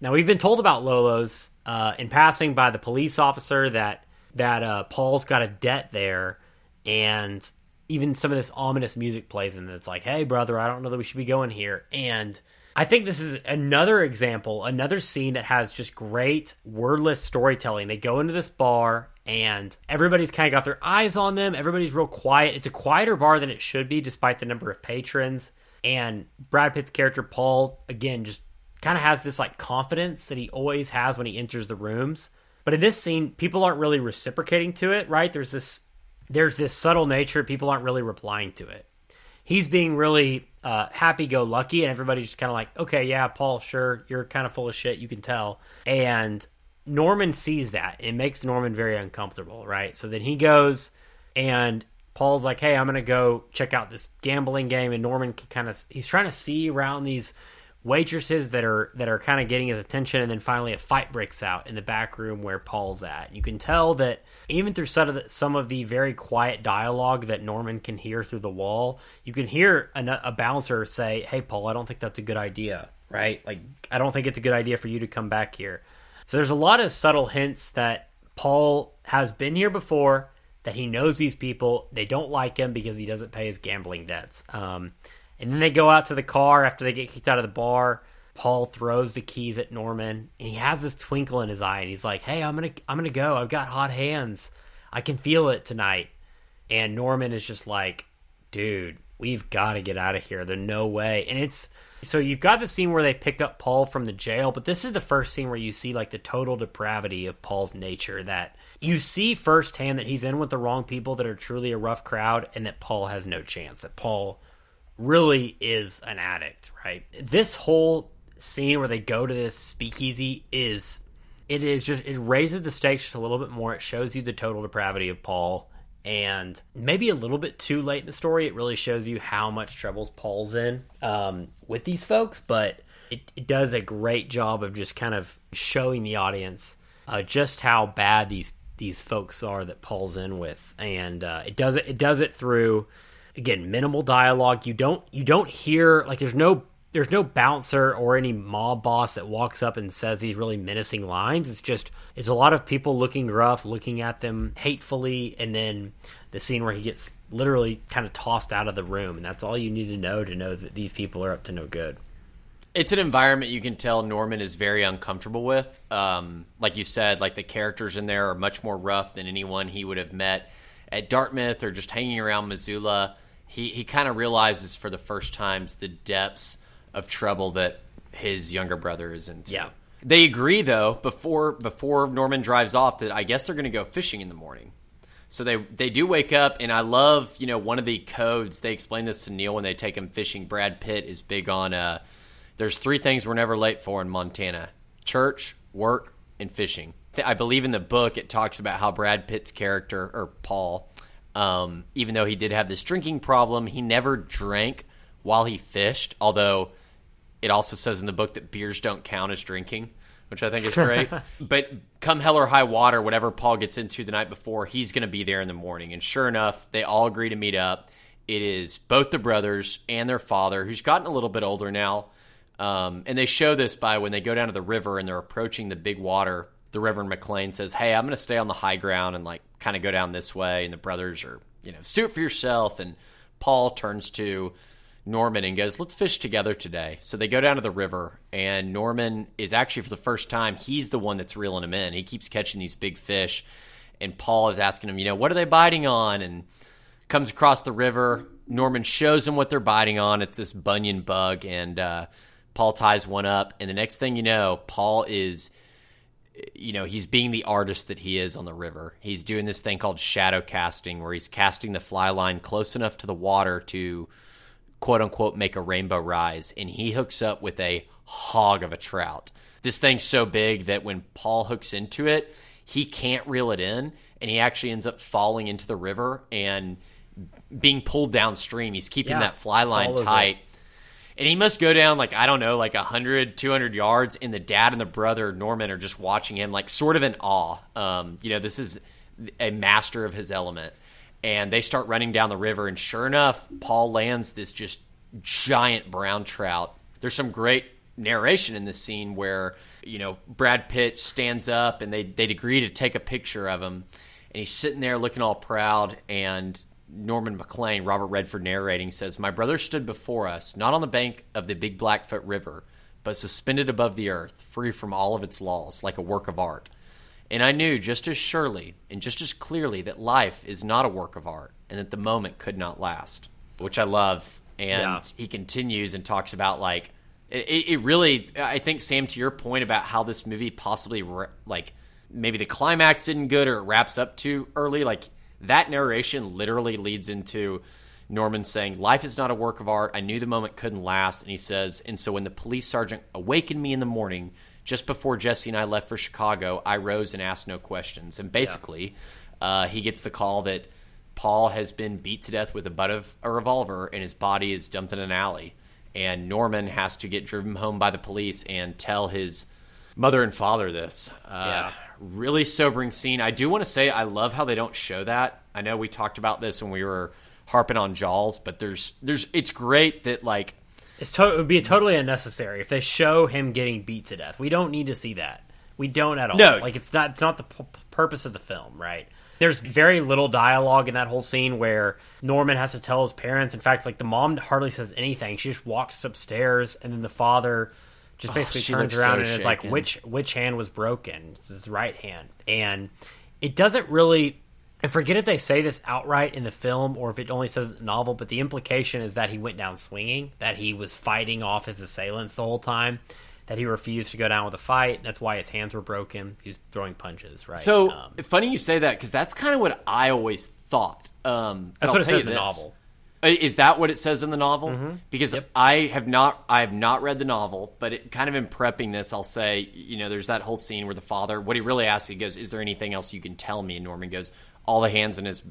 now we've been told about Lolo's uh, in passing by the police officer that that uh, Paul's got a debt there, and even some of this ominous music plays, and it's like, "Hey, brother, I don't know that we should be going here." And I think this is another example, another scene that has just great wordless storytelling. They go into this bar and everybody's kind of got their eyes on them. Everybody's real quiet. It's a quieter bar than it should be, despite the number of patrons. And Brad Pitt's character, Paul, again, just kind of has this like confidence that he always has when he enters the rooms. But in this scene, people aren't really reciprocating to it, right? There's this there's this subtle nature, people aren't really replying to it he's being really uh, happy-go-lucky, and everybody's just kind of like, "Okay, yeah, Paul, sure, you're kind of full of shit. You can tell." And Norman sees that. It makes Norman very uncomfortable, right? So then he goes, and Paul's like, "Hey, I'm gonna go check out this gambling game," and Norman can kind of he's trying to see around these waitresses that are that are kind of getting his attention and then finally a fight breaks out in the back room where Paul's at. You can tell that even through some of the, some of the very quiet dialogue that Norman can hear through the wall, you can hear a, a bouncer say, "Hey Paul, I don't think that's a good idea." Right? Like I don't think it's a good idea for you to come back here. So there's a lot of subtle hints that Paul has been here before, that he knows these people. They don't like him because he doesn't pay his gambling debts. Um, and then they go out to the car after they get kicked out of the bar. Paul throws the keys at Norman, and he has this twinkle in his eye, and he's like, "Hey, I'm gonna, I'm gonna go. I've got hot hands. I can feel it tonight." And Norman is just like, "Dude, we've got to get out of here. There's no way." And it's so you've got the scene where they pick up Paul from the jail, but this is the first scene where you see like the total depravity of Paul's nature. That you see firsthand that he's in with the wrong people that are truly a rough crowd, and that Paul has no chance. That Paul really is an addict, right? This whole scene where they go to this speakeasy is it is just it raises the stakes just a little bit more. It shows you the total depravity of Paul and maybe a little bit too late in the story it really shows you how much troubles Paul's in um, with these folks, but it, it does a great job of just kind of showing the audience uh, just how bad these these folks are that Paul's in with, and uh, it does it it does it through again minimal dialogue. You don't you don't hear like there's no there's no bouncer or any mob boss that walks up and says these really menacing lines. It's just it's a lot of people looking rough looking at them hatefully, and then the scene where he gets literally kind of tossed out of the room, and that's all you need to know to know that these people are up to no good. It's an environment you can tell Norman is very uncomfortable with. Um, like you said, like the characters in there are much more rough than anyone he would have met at Dartmouth or just hanging around Missoula. He he kind of realizes for the first times the depths of trouble that his younger brother is into. Yeah. They agree though before before Norman drives off that I guess they're going to go fishing in the morning. So they they do wake up, and I love you know one of the codes. They explain this to Neil when they take him fishing. Brad Pitt is big on. Uh, there's three things we're never late for in Montana: church, work, and fishing. I believe in the book it talks about how Brad Pitt's character or Paul, um, even though he did have this drinking problem, he never drank while he fished. Although it also says in the book that beers don't count as drinking which I think is great. but come hell or high water, whatever Paul gets into the night before, he's going to be there in the morning. And sure enough, they all agree to meet up. It is both the brothers and their father, who's gotten a little bit older now. Um, and they show this by when they go down to the river and they're approaching the big water. The Reverend McLean says, Hey, I'm going to stay on the high ground and like kind of go down this way. And the brothers are, you know, suit for yourself. And Paul turns to Norman and goes, "Let's fish together today." So they go down to the river, and Norman is actually for the first time he's the one that's reeling him in. He keeps catching these big fish, and Paul is asking him, you know, what are they biting on? And comes across the river. Norman shows him what they're biting on. It's this Bunyan bug, and uh, Paul ties one up. And the next thing you know, Paul is, you know, he's being the artist that he is on the river. He's doing this thing called shadow casting, where he's casting the fly line close enough to the water to quote unquote make a rainbow rise, and he hooks up with a hog of a trout. This thing's so big that when Paul hooks into it, he can't reel it in, and he actually ends up falling into the river and being pulled downstream. He's keeping yeah, that fly line tight. It. And he must go down like, I don't know, like 100, 200 yards. And the dad and the brother, Norman, are just watching him, like sort of in awe. Um, you know, this is a master of his element and they start running down the river. And sure enough, Paul lands this just giant brown trout. There's some great narration in this scene where you know Brad Pitt stands up and they they'd agree to take a picture of him, and he's sitting there looking all proud. And Norman McLean, Robert Redford narrating, says, "My brother stood before us, not on the bank of the Big Blackfoot River." But suspended above the earth, free from all of its laws, like a work of art. And I knew just as surely and just as clearly that life is not a work of art and that the moment could not last, which I love. And yeah. he continues and talks about like it, it, really. I think Sam, to your point about how this movie possibly like maybe the climax isn't good or it wraps up too early. Like that narration literally leads into Norman saying, "Life is not a work of art. I knew the moment couldn't last." And he says, "And so when the police sergeant awakened me in the morning." just before Jessie and I left for Chicago, I rose and asked no questions. And basically, yeah. uh, he gets the call that Paul has been beat to death with a butt of a revolver and his body is dumped in an alley. And Norman has to get driven home by the police and tell his mother and father this. Uh, yeah. Really sobering scene. I do want to say I love how they don't show that. I know we talked about this when we were harping on Jaws, but there's there's it's great that like it's to- it would be totally unnecessary if they show him getting beat to death. We don't need to see that. We don't at all. No. Like it's not it's not the p- purpose of the film, right? There's very little dialogue in that whole scene where Norman has to tell his parents. In fact, like the mom hardly says anything. She just walks upstairs, and then the father just oh, basically oh, turns around so and shaken. is like, "Which which hand was broken? It's his right hand." And it doesn't really I forget if they say this outright in the film or if it only says in the novel, but the implication is that he went down swinging, that he was fighting off his assailants the whole time, that he refused to go down with a fight. That's why his hands were broken. He's throwing punches, right? So um, funny you say that because that's kind of what I always thought. Um, that's what it says in the novel. Uh, is that what it says in the novel? Mm-hmm. Because yep. I have not, I have not read the novel, but it, kind of in prepping this, I'll say, you know, there's that whole scene where the father, what he really asks, he goes, "Is there anything else you can tell me?" And Norman goes, all the hands in his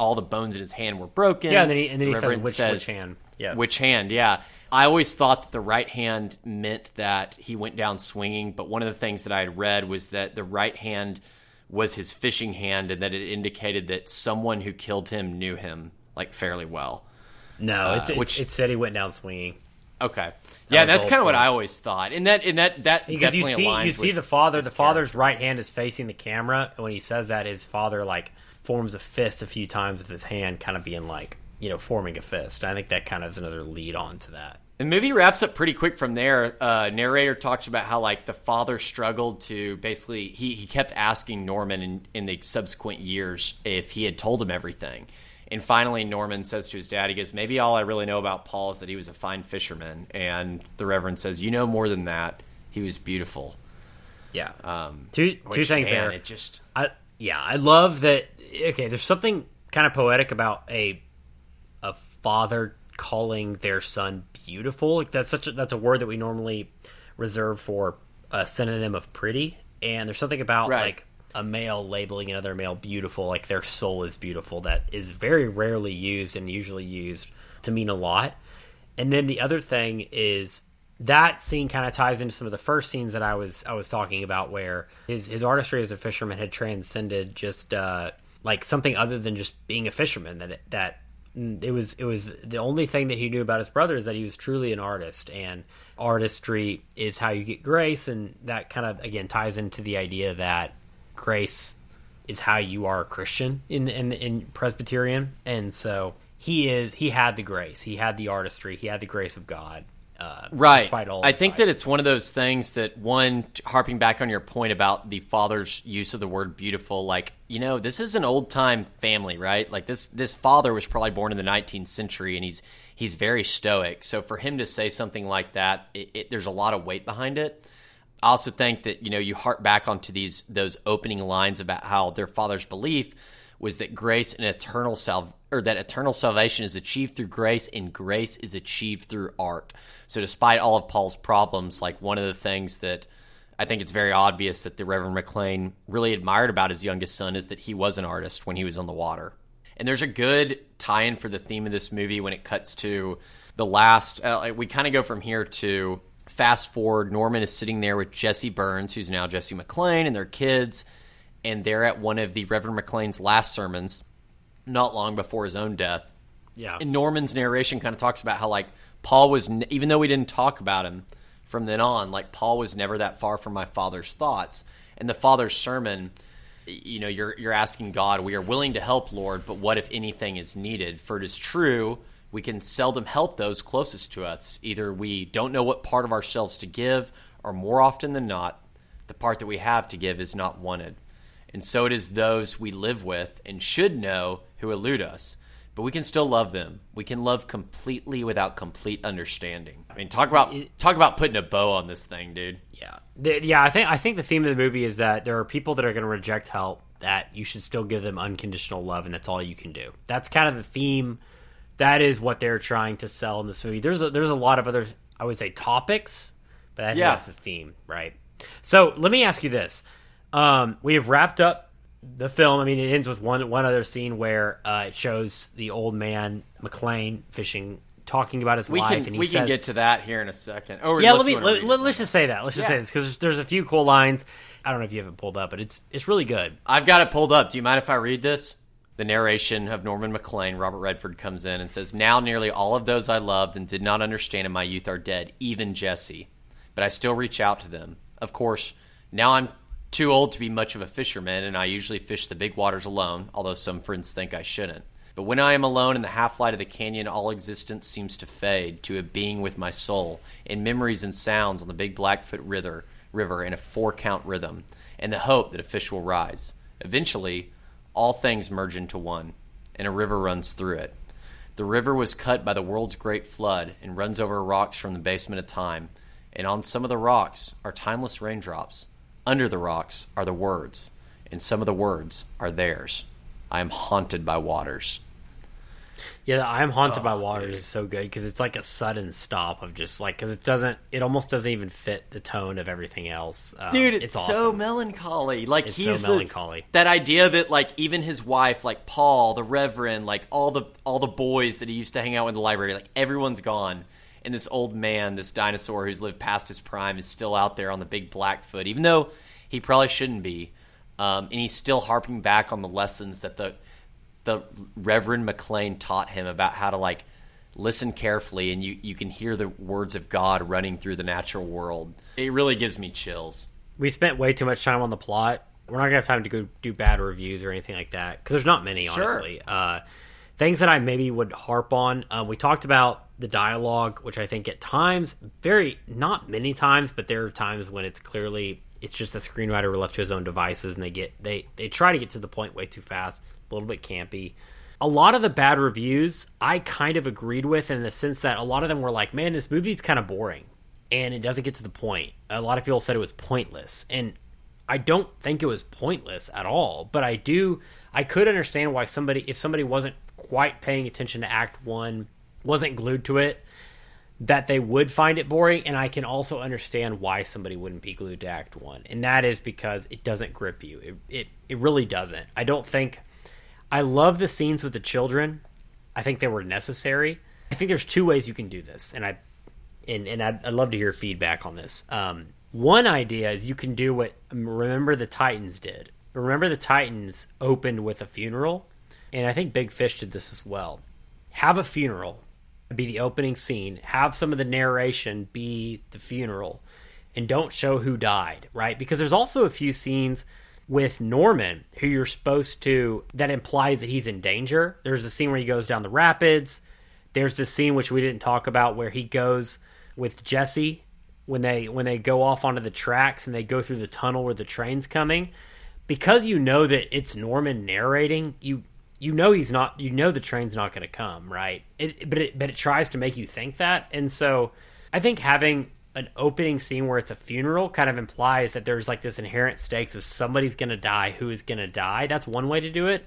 all the bones in his hand were broken. Yeah, and then he, and then the he says which, says which hand. Yeah, which hand? Yeah, I always thought that the right hand meant that he went down swinging, but one of the things that I had read was that the right hand was his fishing hand, and that it indicated that someone who killed him knew him like fairly well. No, it's, Uh, which which- it said he went down swinging. Okay, yeah, that's kind of what. I always thought, and that and that that Because you definitely see, aligns you see the father. The father's character. right hand is facing the camera, and when he says that, his father like forms a fist a few times with his hand, kind of being like you know forming a fist. I think that kind of is another lead on to that. The movie wraps up pretty quick from there. Uh, narrator talks about how like the father struggled to basically he, he kept asking Norman in, in the subsequent years if he had told him everything. And finally Norman says to his dad, he goes, Maybe all I really know about Paul is that he was a fine fisherman and the Reverend says, You know more than that. He was beautiful. Yeah. Um two two which, things man, there. It just I yeah, I love that. Okay, there's something kind of poetic about a a father calling their son beautiful. Like that's such a, that's a word that we normally reserve for a synonym of pretty. And there's something about Right. like a male labeling another male beautiful, like their soul is beautiful, that is very rarely used and usually used to mean a lot. And then the other thing is that scene kind of ties into some of the first scenes that I was I was talking about, where his his artistry as a fisherman had transcended just uh, like something other than just being a fisherman. That it, that it was it was the only thing that he knew about his brother is that he was truly an artist, and artistry is how you get grace, and that kind of again ties into the idea that grace is how you are a Christian in in, in Presbyterian, and so he is he had the grace, he had the artistry, he had the grace of God. Uh, right. despite all i think that it's one of those things that one harping back on your point about the father's use of the word beautiful like you know this is an old time family right? Like this this father was probably born in the 19th century and he's he's very stoic. So for him to say something like that it, it, there's a lot of weight behind it I also think that you know you harp back onto these those opening lines about how their father's belief was that grace and eternal sal or that eternal salvation is achieved through grace and grace is achieved through art. So despite all of Paul's problems, like one of the things that I think it's very obvious that the Reverend McLean really admired about his youngest son is that he was an artist when he was on the water. And there's a good tie-in for the theme of this movie when it cuts to the last. Uh, we kind of go from here to fast forward. Norman is sitting there with Jessie Burns, who's now Jessie McLean, and their kids, and they're at one of the Reverend McLean's last sermons, not long before his own death. yeah, And Norman's narration kind of talks about how like Paul was, even though we didn't talk about him from then on, like Paul was never that far from my father's thoughts. And the father's sermon, you know, you're you're asking God, we are willing to help, Lord, but what if anything is needed? For it is true, we can seldom help those closest to us. Either we don't know what part of ourselves to give, or more often than not, the part that we have to give is not wanted. And so it is those we live with and should know who elude us. But we can still love them. We can love completely without complete understanding. I mean, talk about talk about putting a bow on this thing, dude. yeah, yeah. I think I think the theme of the movie is that there are people that are going to reject help that you should still give them unconditional love, and that's all you can do. That's kind of the theme. That is what they're trying to sell in this movie. There's a, there's a lot of other I would say topics, but I Yeah. that's the theme, right? So let me ask you this: um, We have wrapped up the film. I mean, it ends with one one other scene where uh, it shows the old man McLean fishing, talking about his We life, can and he we says, can get to that here in a second. Oh, yeah, let me let, read let, us just say that. Let's just Yeah. say this because there's, there's a few cool lines. I don't know if you have it pulled up, but it's it's really good. I've got it pulled up. Do you mind if I read this? The narration of Norman McLean, Robert Redford comes in and says, Now nearly all of those I loved and did not understand in my youth are dead, even Jessie. But I still reach out to them. Of course, now I'm too old to be much of a fisherman, and I usually fish the big waters alone, although some friends think I shouldn't. But when I am alone in the half light of the canyon, all existence seems to fade to a being with my soul, in memories and sounds on the big Blackfoot river, river in a four count rhythm, and the hope that a fish will rise. Eventually, all things merge into one, and a river runs through it. The river was cut by the world's great flood and runs over rocks from the basement of time, and on some of the rocks are timeless raindrops. Under the rocks are the words, and some of the words are theirs. I am haunted by waters. Yeah, I'm haunted Oh, by waters is so good because it's like a sudden stop of just like because it doesn't it almost doesn't even fit the tone of everything else. Um, Dude, it's, so awesome. melancholy. Like It's he's so the- melancholy. that idea that like even his wife, like Paul, the Reverend, like all the all the boys that he used to hang out with in the library, like everyone's gone. And this old man, this dinosaur who's lived past his prime, is still out there on the big Blackfoot, even though he probably shouldn't be. Um, and he's still harping back on the lessons that the the Reverend McLean taught him about how to like listen carefully and you, you can hear the words of God running through the natural world. It really gives me chills. We spent way too much time on the plot. We're not gonna have time to go do bad reviews or anything like that because there's not many, honestly. Sure. Uh, things that I maybe would harp on. Uh, we talked about the dialogue, which I think at times, very not many times, but there are times when it's clearly it's just the screenwriter left to his own devices, and they get they they try to get to the point way too fast, a little bit campy. A lot of the bad reviews I kind of agreed with in the sense that a lot of them were like, "Man, this movie's kind of boring." And it doesn't get to the point. A lot of people said it was pointless. And I don't think it was pointless at all, but I do I could understand why somebody if somebody wasn't quite paying attention to act 1, wasn't glued to it, that they would find it boring and I can also understand why somebody wouldn't be glued to act 1. And that is because it doesn't grip you. It it, it really doesn't. I don't think I love the scenes with the children. I think they were necessary. I think there's two ways you can do this, and I and and I'd, I'd love to hear feedback on this. Um, one idea is you can do what Remember the Titans did. Remember the Titans opened with a funeral, and I think Big Fish did this as well. Have a funeral be the opening scene. Have some of the narration be the funeral, and don't show who died. Right? Because there's also a few scenes with Norman who you're supposed to that implies that he's in danger. There's a scene where he goes down the rapids. There's the scene which we didn't talk about where he goes with Jessie when they when they go off onto the tracks and they go through the tunnel where the train's coming because you know that it's Norman narrating you you know he's not you know the train's not going to come right it, but it but it tries to make you think that and so I think having an opening scene where it's a funeral kind of implies that there's like this inherent stakes of somebody's going to die who is going to die that's one way to do it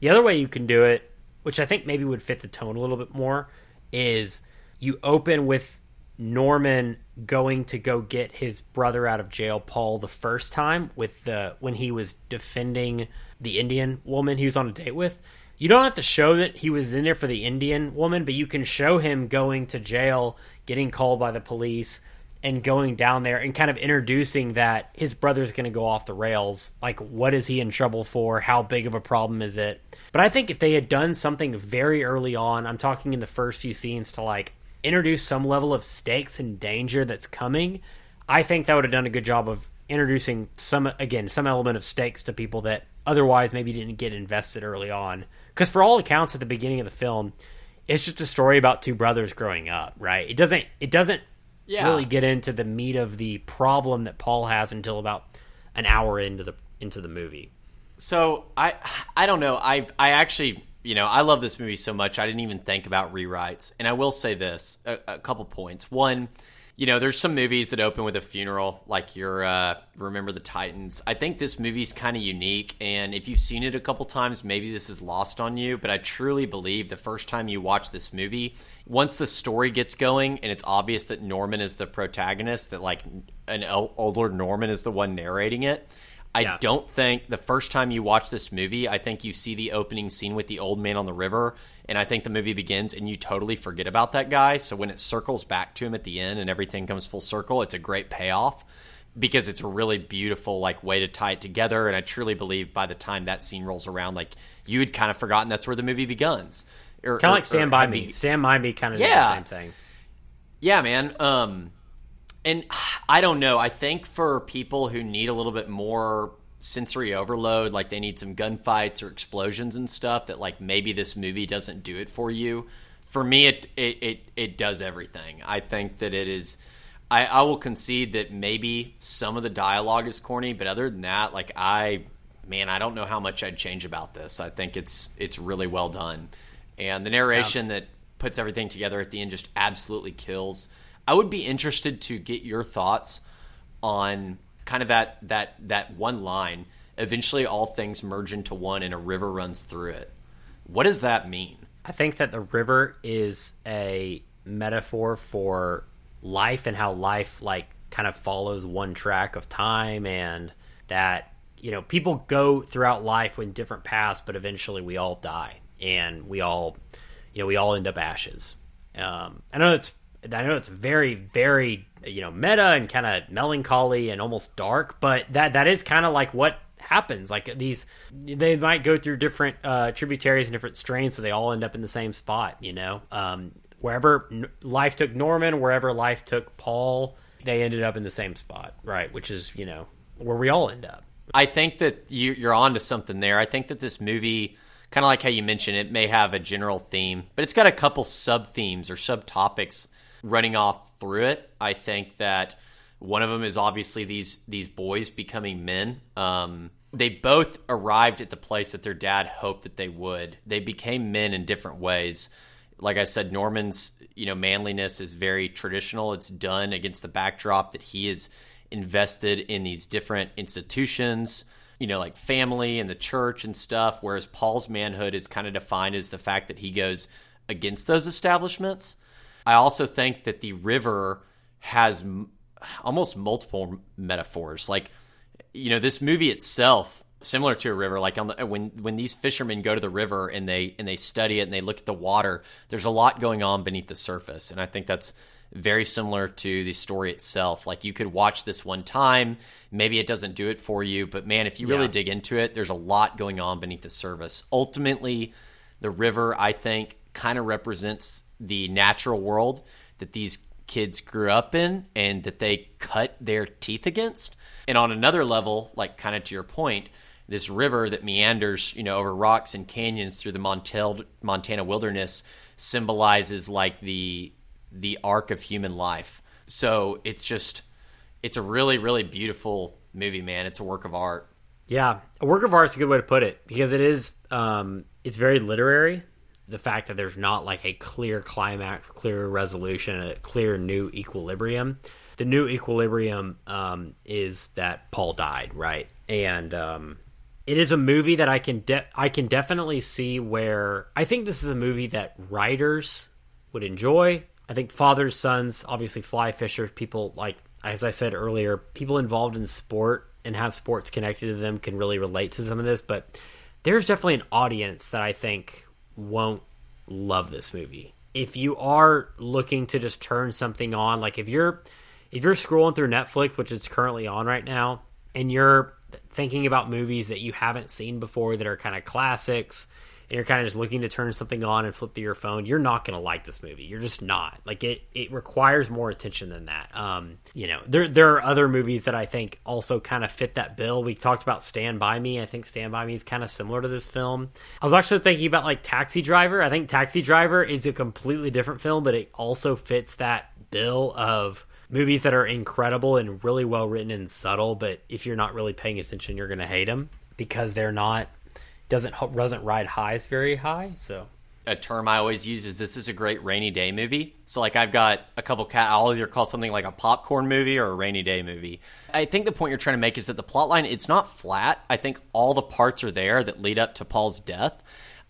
the other way you can do it which I think maybe would fit the tone a little bit more is you open with Norman going to go get his brother out of jail, Paul, the first time with the when he was defending the Indian woman he was on a date with. You don't have to show that he was in there for the Indian woman, but you can show him going to jail, getting called by the police, and going down there and kind of introducing that his brother's going to go off the rails. Like, what is he in trouble for? How big of a problem is it? But I think if they had done something very early on, I'm talking in the first few scenes to like introduce some level of stakes and danger that's coming, I think that would have done a good job of introducing some again some element of stakes to people that otherwise maybe didn't get invested early on. Because for all accounts, at the beginning of the film, it's just a story about two brothers growing up, right? It doesn't it doesn't yeah. really get into the meat of the problem that Paul has until about an hour into the into the movie. So I I don't know. I I actually you know, I love this movie so much. I didn't even think about rewrites. And I will say this a, a couple points. One, you know, there's some movies that open with a funeral, like your uh, Remember the Titans. I think this movie's kind of unique, and if you've seen it a couple times, maybe this is lost on you. But I truly believe the first time you watch this movie, once the story gets going and it's obvious that Norman is the protagonist, that like an older Norman is the one narrating it, I yeah. don't think the first time you watch this movie, I think you see the opening scene with the old man on the river, and I think the movie begins and you totally forget about that guy. So when it circles back to him at the end and everything comes full circle, it's a great payoff because it's a really beautiful like way to tie it together. And I truly believe by the time that scene rolls around, like you had kind of forgotten that's where the movie begins. Or, Kind of like Stand by Me. Stand by Me kind of yeah. the same thing. Yeah, man. Um, and I don't know. I think for people who need a little bit more sensory overload, like they need some gunfights or explosions and stuff, that like maybe this movie doesn't do it for you. For me, it it it, it does everything. I think that it is. I, I will concede that maybe some of the dialogue is corny, but other than that, like I, man, I don't know how much I'd change about this. I think it's it's really well done, and the narration yeah. that puts everything together at the end just absolutely kills. I would be interested to get your thoughts on kind of that that that one line. Eventually, all things merge into one, and a river runs through it. What does that mean? I think that the river is a metaphor for life and how life like kind of follows one track of time and that you know people go throughout life in different paths but eventually we all die and we all you know we all end up ashes um, i know it's I know it's very, very you know meta and kind of melancholy and almost dark, but that that is kind of like what happens. Like these, they might go through different uh, tributaries and different strains, so they all end up in the same spot. You know, um, wherever life took Norman, wherever life took Paul, they ended up in the same spot, right? Which is you know where we all end up. I think that you, you're on to something there. I think that this movie, kind of like how you mentioned, it may have a general theme, but it's got a couple sub themes or subtopics running off through it. I think that one of them is obviously these these boys becoming men. Um, they both arrived at the place that their dad hoped that they would. They became men in different ways. Like I said, Norman's you know manliness is very traditional. It's done against the backdrop that he is invested in these different institutions, you know, like family and the church and stuff. Whereas Paul's manhood is kind of defined as the fact that he goes against those establishments. I also think that the river has m- almost multiple metaphors. Like, you know, this movie itself, similar to a river, like on the, when when these fishermen go to the river and they and they study it and they look at the water, there's a lot going on beneath the surface, and I think that's very similar to the story itself. Like you could watch this one time, maybe it doesn't do it for you, but man, if you really yeah. dig into it, there's a lot going on beneath the surface. Ultimately, the river, I think, kind of represents the natural world that these kids grew up in and that they cut their teeth against. And on another level, like kind of to your point, this river that meanders, you know, over rocks and canyons through the Montel, Montana wilderness symbolizes like the the arc of human life. So it's just it's a really really beautiful movie, man. It's a work of art. Yeah, a work of art is a good way to put it because it is um it's very literary the fact that there's not like a clear climax, clear resolution, a clear new equilibrium. The new equilibrium um, is that Paul died, right? And um, it is a movie that I can de- I can definitely see where I think this is a movie that writers would enjoy. I think fathers, sons, obviously fly fishers, people like as I said earlier, people involved in sport and have sports connected to them can really relate to some of this, but there's definitely an audience that I think won't love this movie. If you are looking to just turn something on, like if you're if you're scrolling through Netflix, which is currently on right now, and you're thinking about movies that you haven't seen before that are kind of classics and you're kind of just looking to turn something on and flip through your phone, you're not going to like this movie. You're just not. Like it it requires more attention than that. Um, you know, there there are other movies that I think also kind of fit that bill. We talked about Stand by Me. I think Stand by Me is kind of similar to this film. I was actually thinking about like Taxi Driver. I think Taxi Driver is a completely different film, but it also fits that bill of movies that are incredible and really well written and subtle, but if you're not really paying attention, you're going to hate them because they're not doesn't doesn't ride highs very high. So a term I always use is this is a great rainy day movie. So like I've got a couple cat I'll either call something like a popcorn movie or a rainy day movie. I think the point you're trying to make is that the plot line it's not flat. I think all the parts are there that lead up to Paul's death.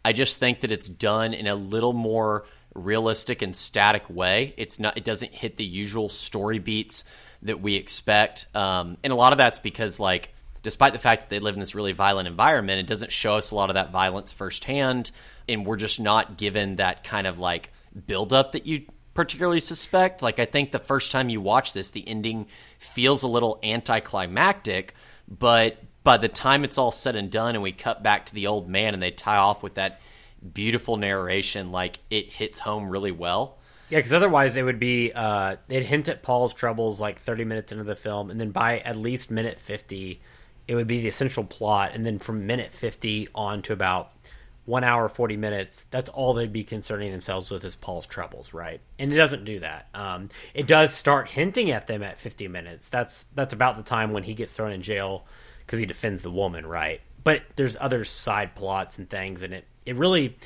I just think that it's done in a little more realistic and static way. It's not it doesn't hit the usual story beats that we expect. Um, and a lot of that's because like despite the fact that they live in this really violent environment, it doesn't show us a lot of that violence firsthand, and we're just not given that kind of like buildup that you particularly suspect. Like I think the first time you watch this, the ending feels a little anticlimactic, but by the time it's all said and done, and we cut back to the old man, and they tie off with that beautiful narration, like it hits home really well. Yeah, because otherwise it would be uh, they'd hint at Paul's troubles like 30 minutes into the film, and then by at least minute 50, it would be the essential plot, and then from minute fifty on to about one hour forty minutes, that's all they'd be concerning themselves with is Paul's troubles, right? And it doesn't do that. Um, it does start hinting at them at fifty minutes. That's that's about the time when he gets thrown in jail because he defends the woman, right? But there's other side plots and things, and it it really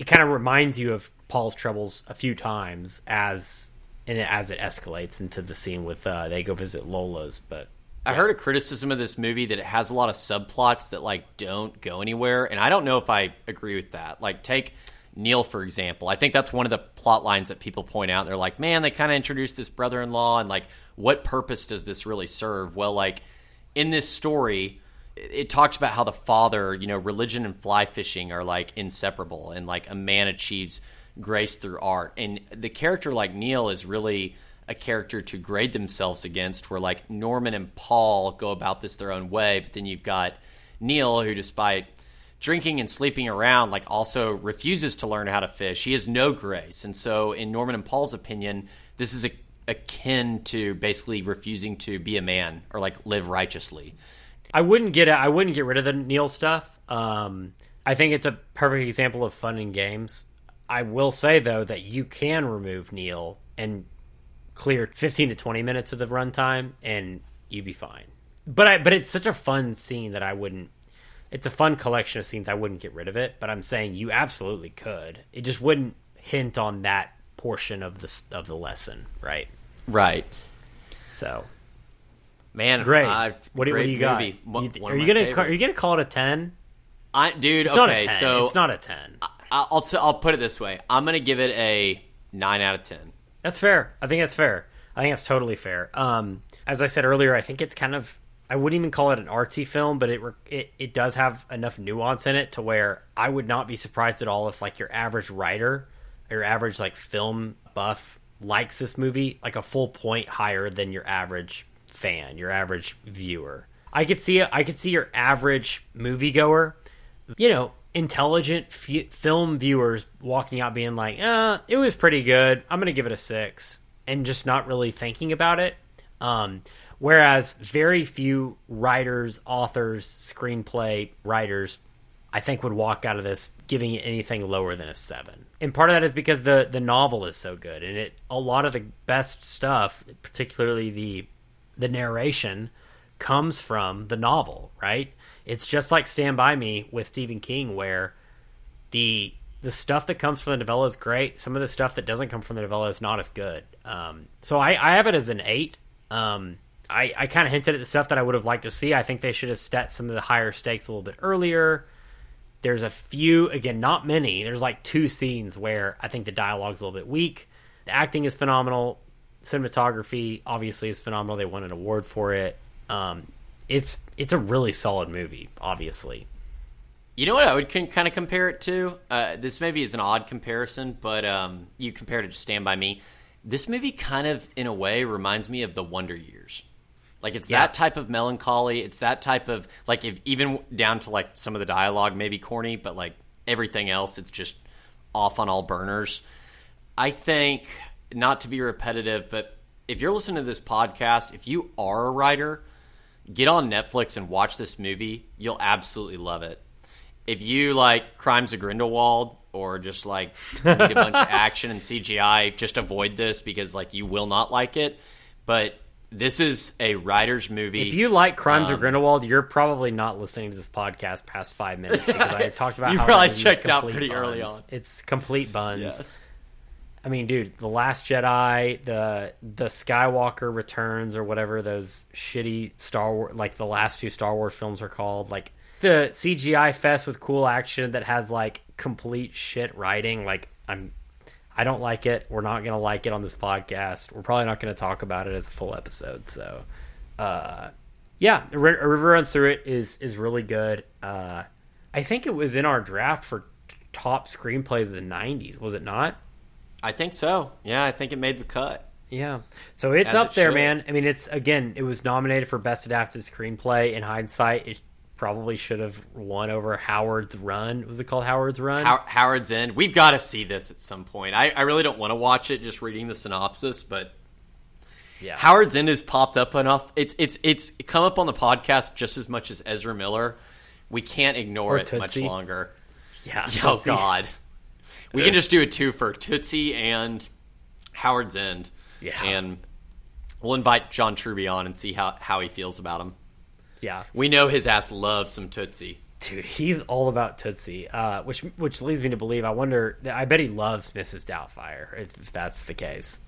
it kind of reminds you of Paul's troubles a few times as and as it escalates into the scene with uh, they go visit Lolo's, but I heard a criticism of this movie that it has a lot of subplots that like don't go anywhere, and I don't know if I agree with that. Like take Neil for example. I think that's one of the plot lines that people point out. They're like, "Man, they kind of introduced this brother-in-law and like what purpose does this really serve?" Well, like in this story, it talks about how the father, you know, religion and fly fishing are like inseparable and like a man achieves grace through art. And the character like Neil is really a character to grade themselves against where like Norman and Paul go about this their own way, but then you've got Neil who despite drinking and sleeping around, like also refuses to learn how to fish. He has no grace. And so, in Norman and Paul's opinion, this is a, akin to basically refusing to be a man or like live righteously. I wouldn't get it. I wouldn't get rid of the Neil stuff. Um, I think it's a perfect example of fun in games. I will say though that you can remove Neil and clear 15 to 20 minutes of the runtime, and you'd be fine. But I, but it's such a fun scene that I wouldn't. It's a fun collection of scenes. I wouldn't get rid of it. But I'm saying you absolutely could. It just wouldn't hint on that portion of the of the lesson, right? Right. So Man, great. Uh, what, do, what do you got? movie. You- One are you gonna ca- are you gonna call it a ten? I, dude, It's not a okay, so it's not a ten. I- I'll t- I'll put it this way. I'm gonna give it a nine out of ten. That's fair. I think that's fair. I think that's totally fair. Um, as I said earlier, I think it's kind of I wouldn't even call it an artsy film, but it it it does have enough nuance in it to where I would not be surprised at all if like your average writer, your average like film buff likes this movie like a full point higher than your average fan, your average viewer. I could see it. I could see your average moviegoer, you know, intelligent f- film viewers walking out being like, "Uh, it was pretty good. I'm gonna give it a six, and just not really thinking about it. Um, whereas very few writers, authors, screenplay writers, I think would walk out of this giving it anything lower than a seven. And part of that is because the the novel is so good, and it a lot of the best stuff, particularly the the narration, comes from the novel. Right? It's just like Stand by Me with Stephen King, where the the stuff that comes from the novella is great. Some of the stuff that doesn't come from the novella is not as good. Um, so I, I have it as an eight. Um, I, I kind of hinted at the stuff that I would have liked to see. I think they should have set some of the higher stakes a little bit earlier. There's a few, again, not many. There's like two scenes where I think the dialogue's a little bit weak. The acting is phenomenal. Cinematography obviously is phenomenal. They won an award for it. Um, it's it's a really solid movie. Obviously, You know what I would kind of compare it to? Uh, this maybe is an odd comparison, but um, you compared it to Stand By Me. This movie kind of, in a way, reminds me of The Wonder Years. Like it's Yeah. that type of melancholy. It's that type of like if even down to like some of the dialogue maybe corny, but like everything else, it's just off on all burners. I think not to be repetitive, but if you're listening to this podcast, if you are a writer, get on Netflix and watch this movie. You'll absolutely love it. If you like Crimes of Grindelwald or just like need a bunch of action and CGI, just avoid this because like you will not like it. But this is a writer's movie. If you like Crimes Um, of Grindelwald, you're probably not listening to this podcast past five minutes because I talked about You how probably checked out pretty early on. It's complete buns. yes. I mean, dude, the Last Jedi, the the Skywalker Returns, or whatever those shitty Star Wars, like the last two Star Wars films are called, like the CGI fest with cool action that has like complete shit writing. Like, I'm, I don't like it. We're not gonna like it on this podcast. We're probably not gonna talk about it as a full episode. So, uh, yeah, a River Runs Through It is is really good. Uh, I think it was in our draft for top screenplays of the '90s. Was it not? I think so. Yeah, I think it made the cut. Yeah. So it's As up it there, should. man. I mean, it's again, it was nominated for best adapted screenplay. In hindsight, it probably should have won over Howard's Run. Was it called Howard's Run? How- Howard's End. We've got to see this at some point. I, I really don't want to watch it just reading the synopsis, but yeah. Howard's End has popped up enough. It's it's it's come up on the podcast just as much as Ezra Miller. We can't ignore Or it much longer. yeah. Oh Tootsie. God, we can just do a two for Tootsie and Howard's End. Yeah. and we'll invite John Truby on and see how how he feels about him. Yeah. We know his ass loves some Tootsie. Dude, he's all about Tootsie, uh, which which leads me to believe. I wonder. I bet he loves Mrs. Doubtfire. If, if that's the case.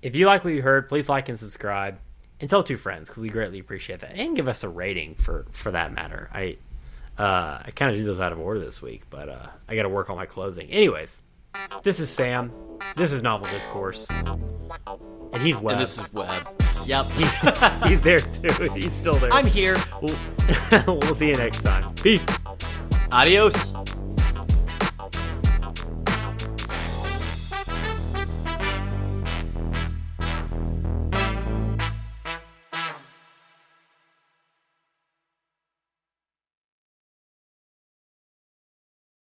If you like what you heard, please like and subscribe, and tell two friends because we greatly appreciate that, and give us a rating for for that matter. I uh, I kind of do those out of order this week, but uh, I got to work on my closing. Anyways, this is Sam. This is Novel Discourse, and he's Webb. And this is Webb. Yep. he's there too. He's still there. I'm here. We'll, we'll see you next time. Peace. Adios.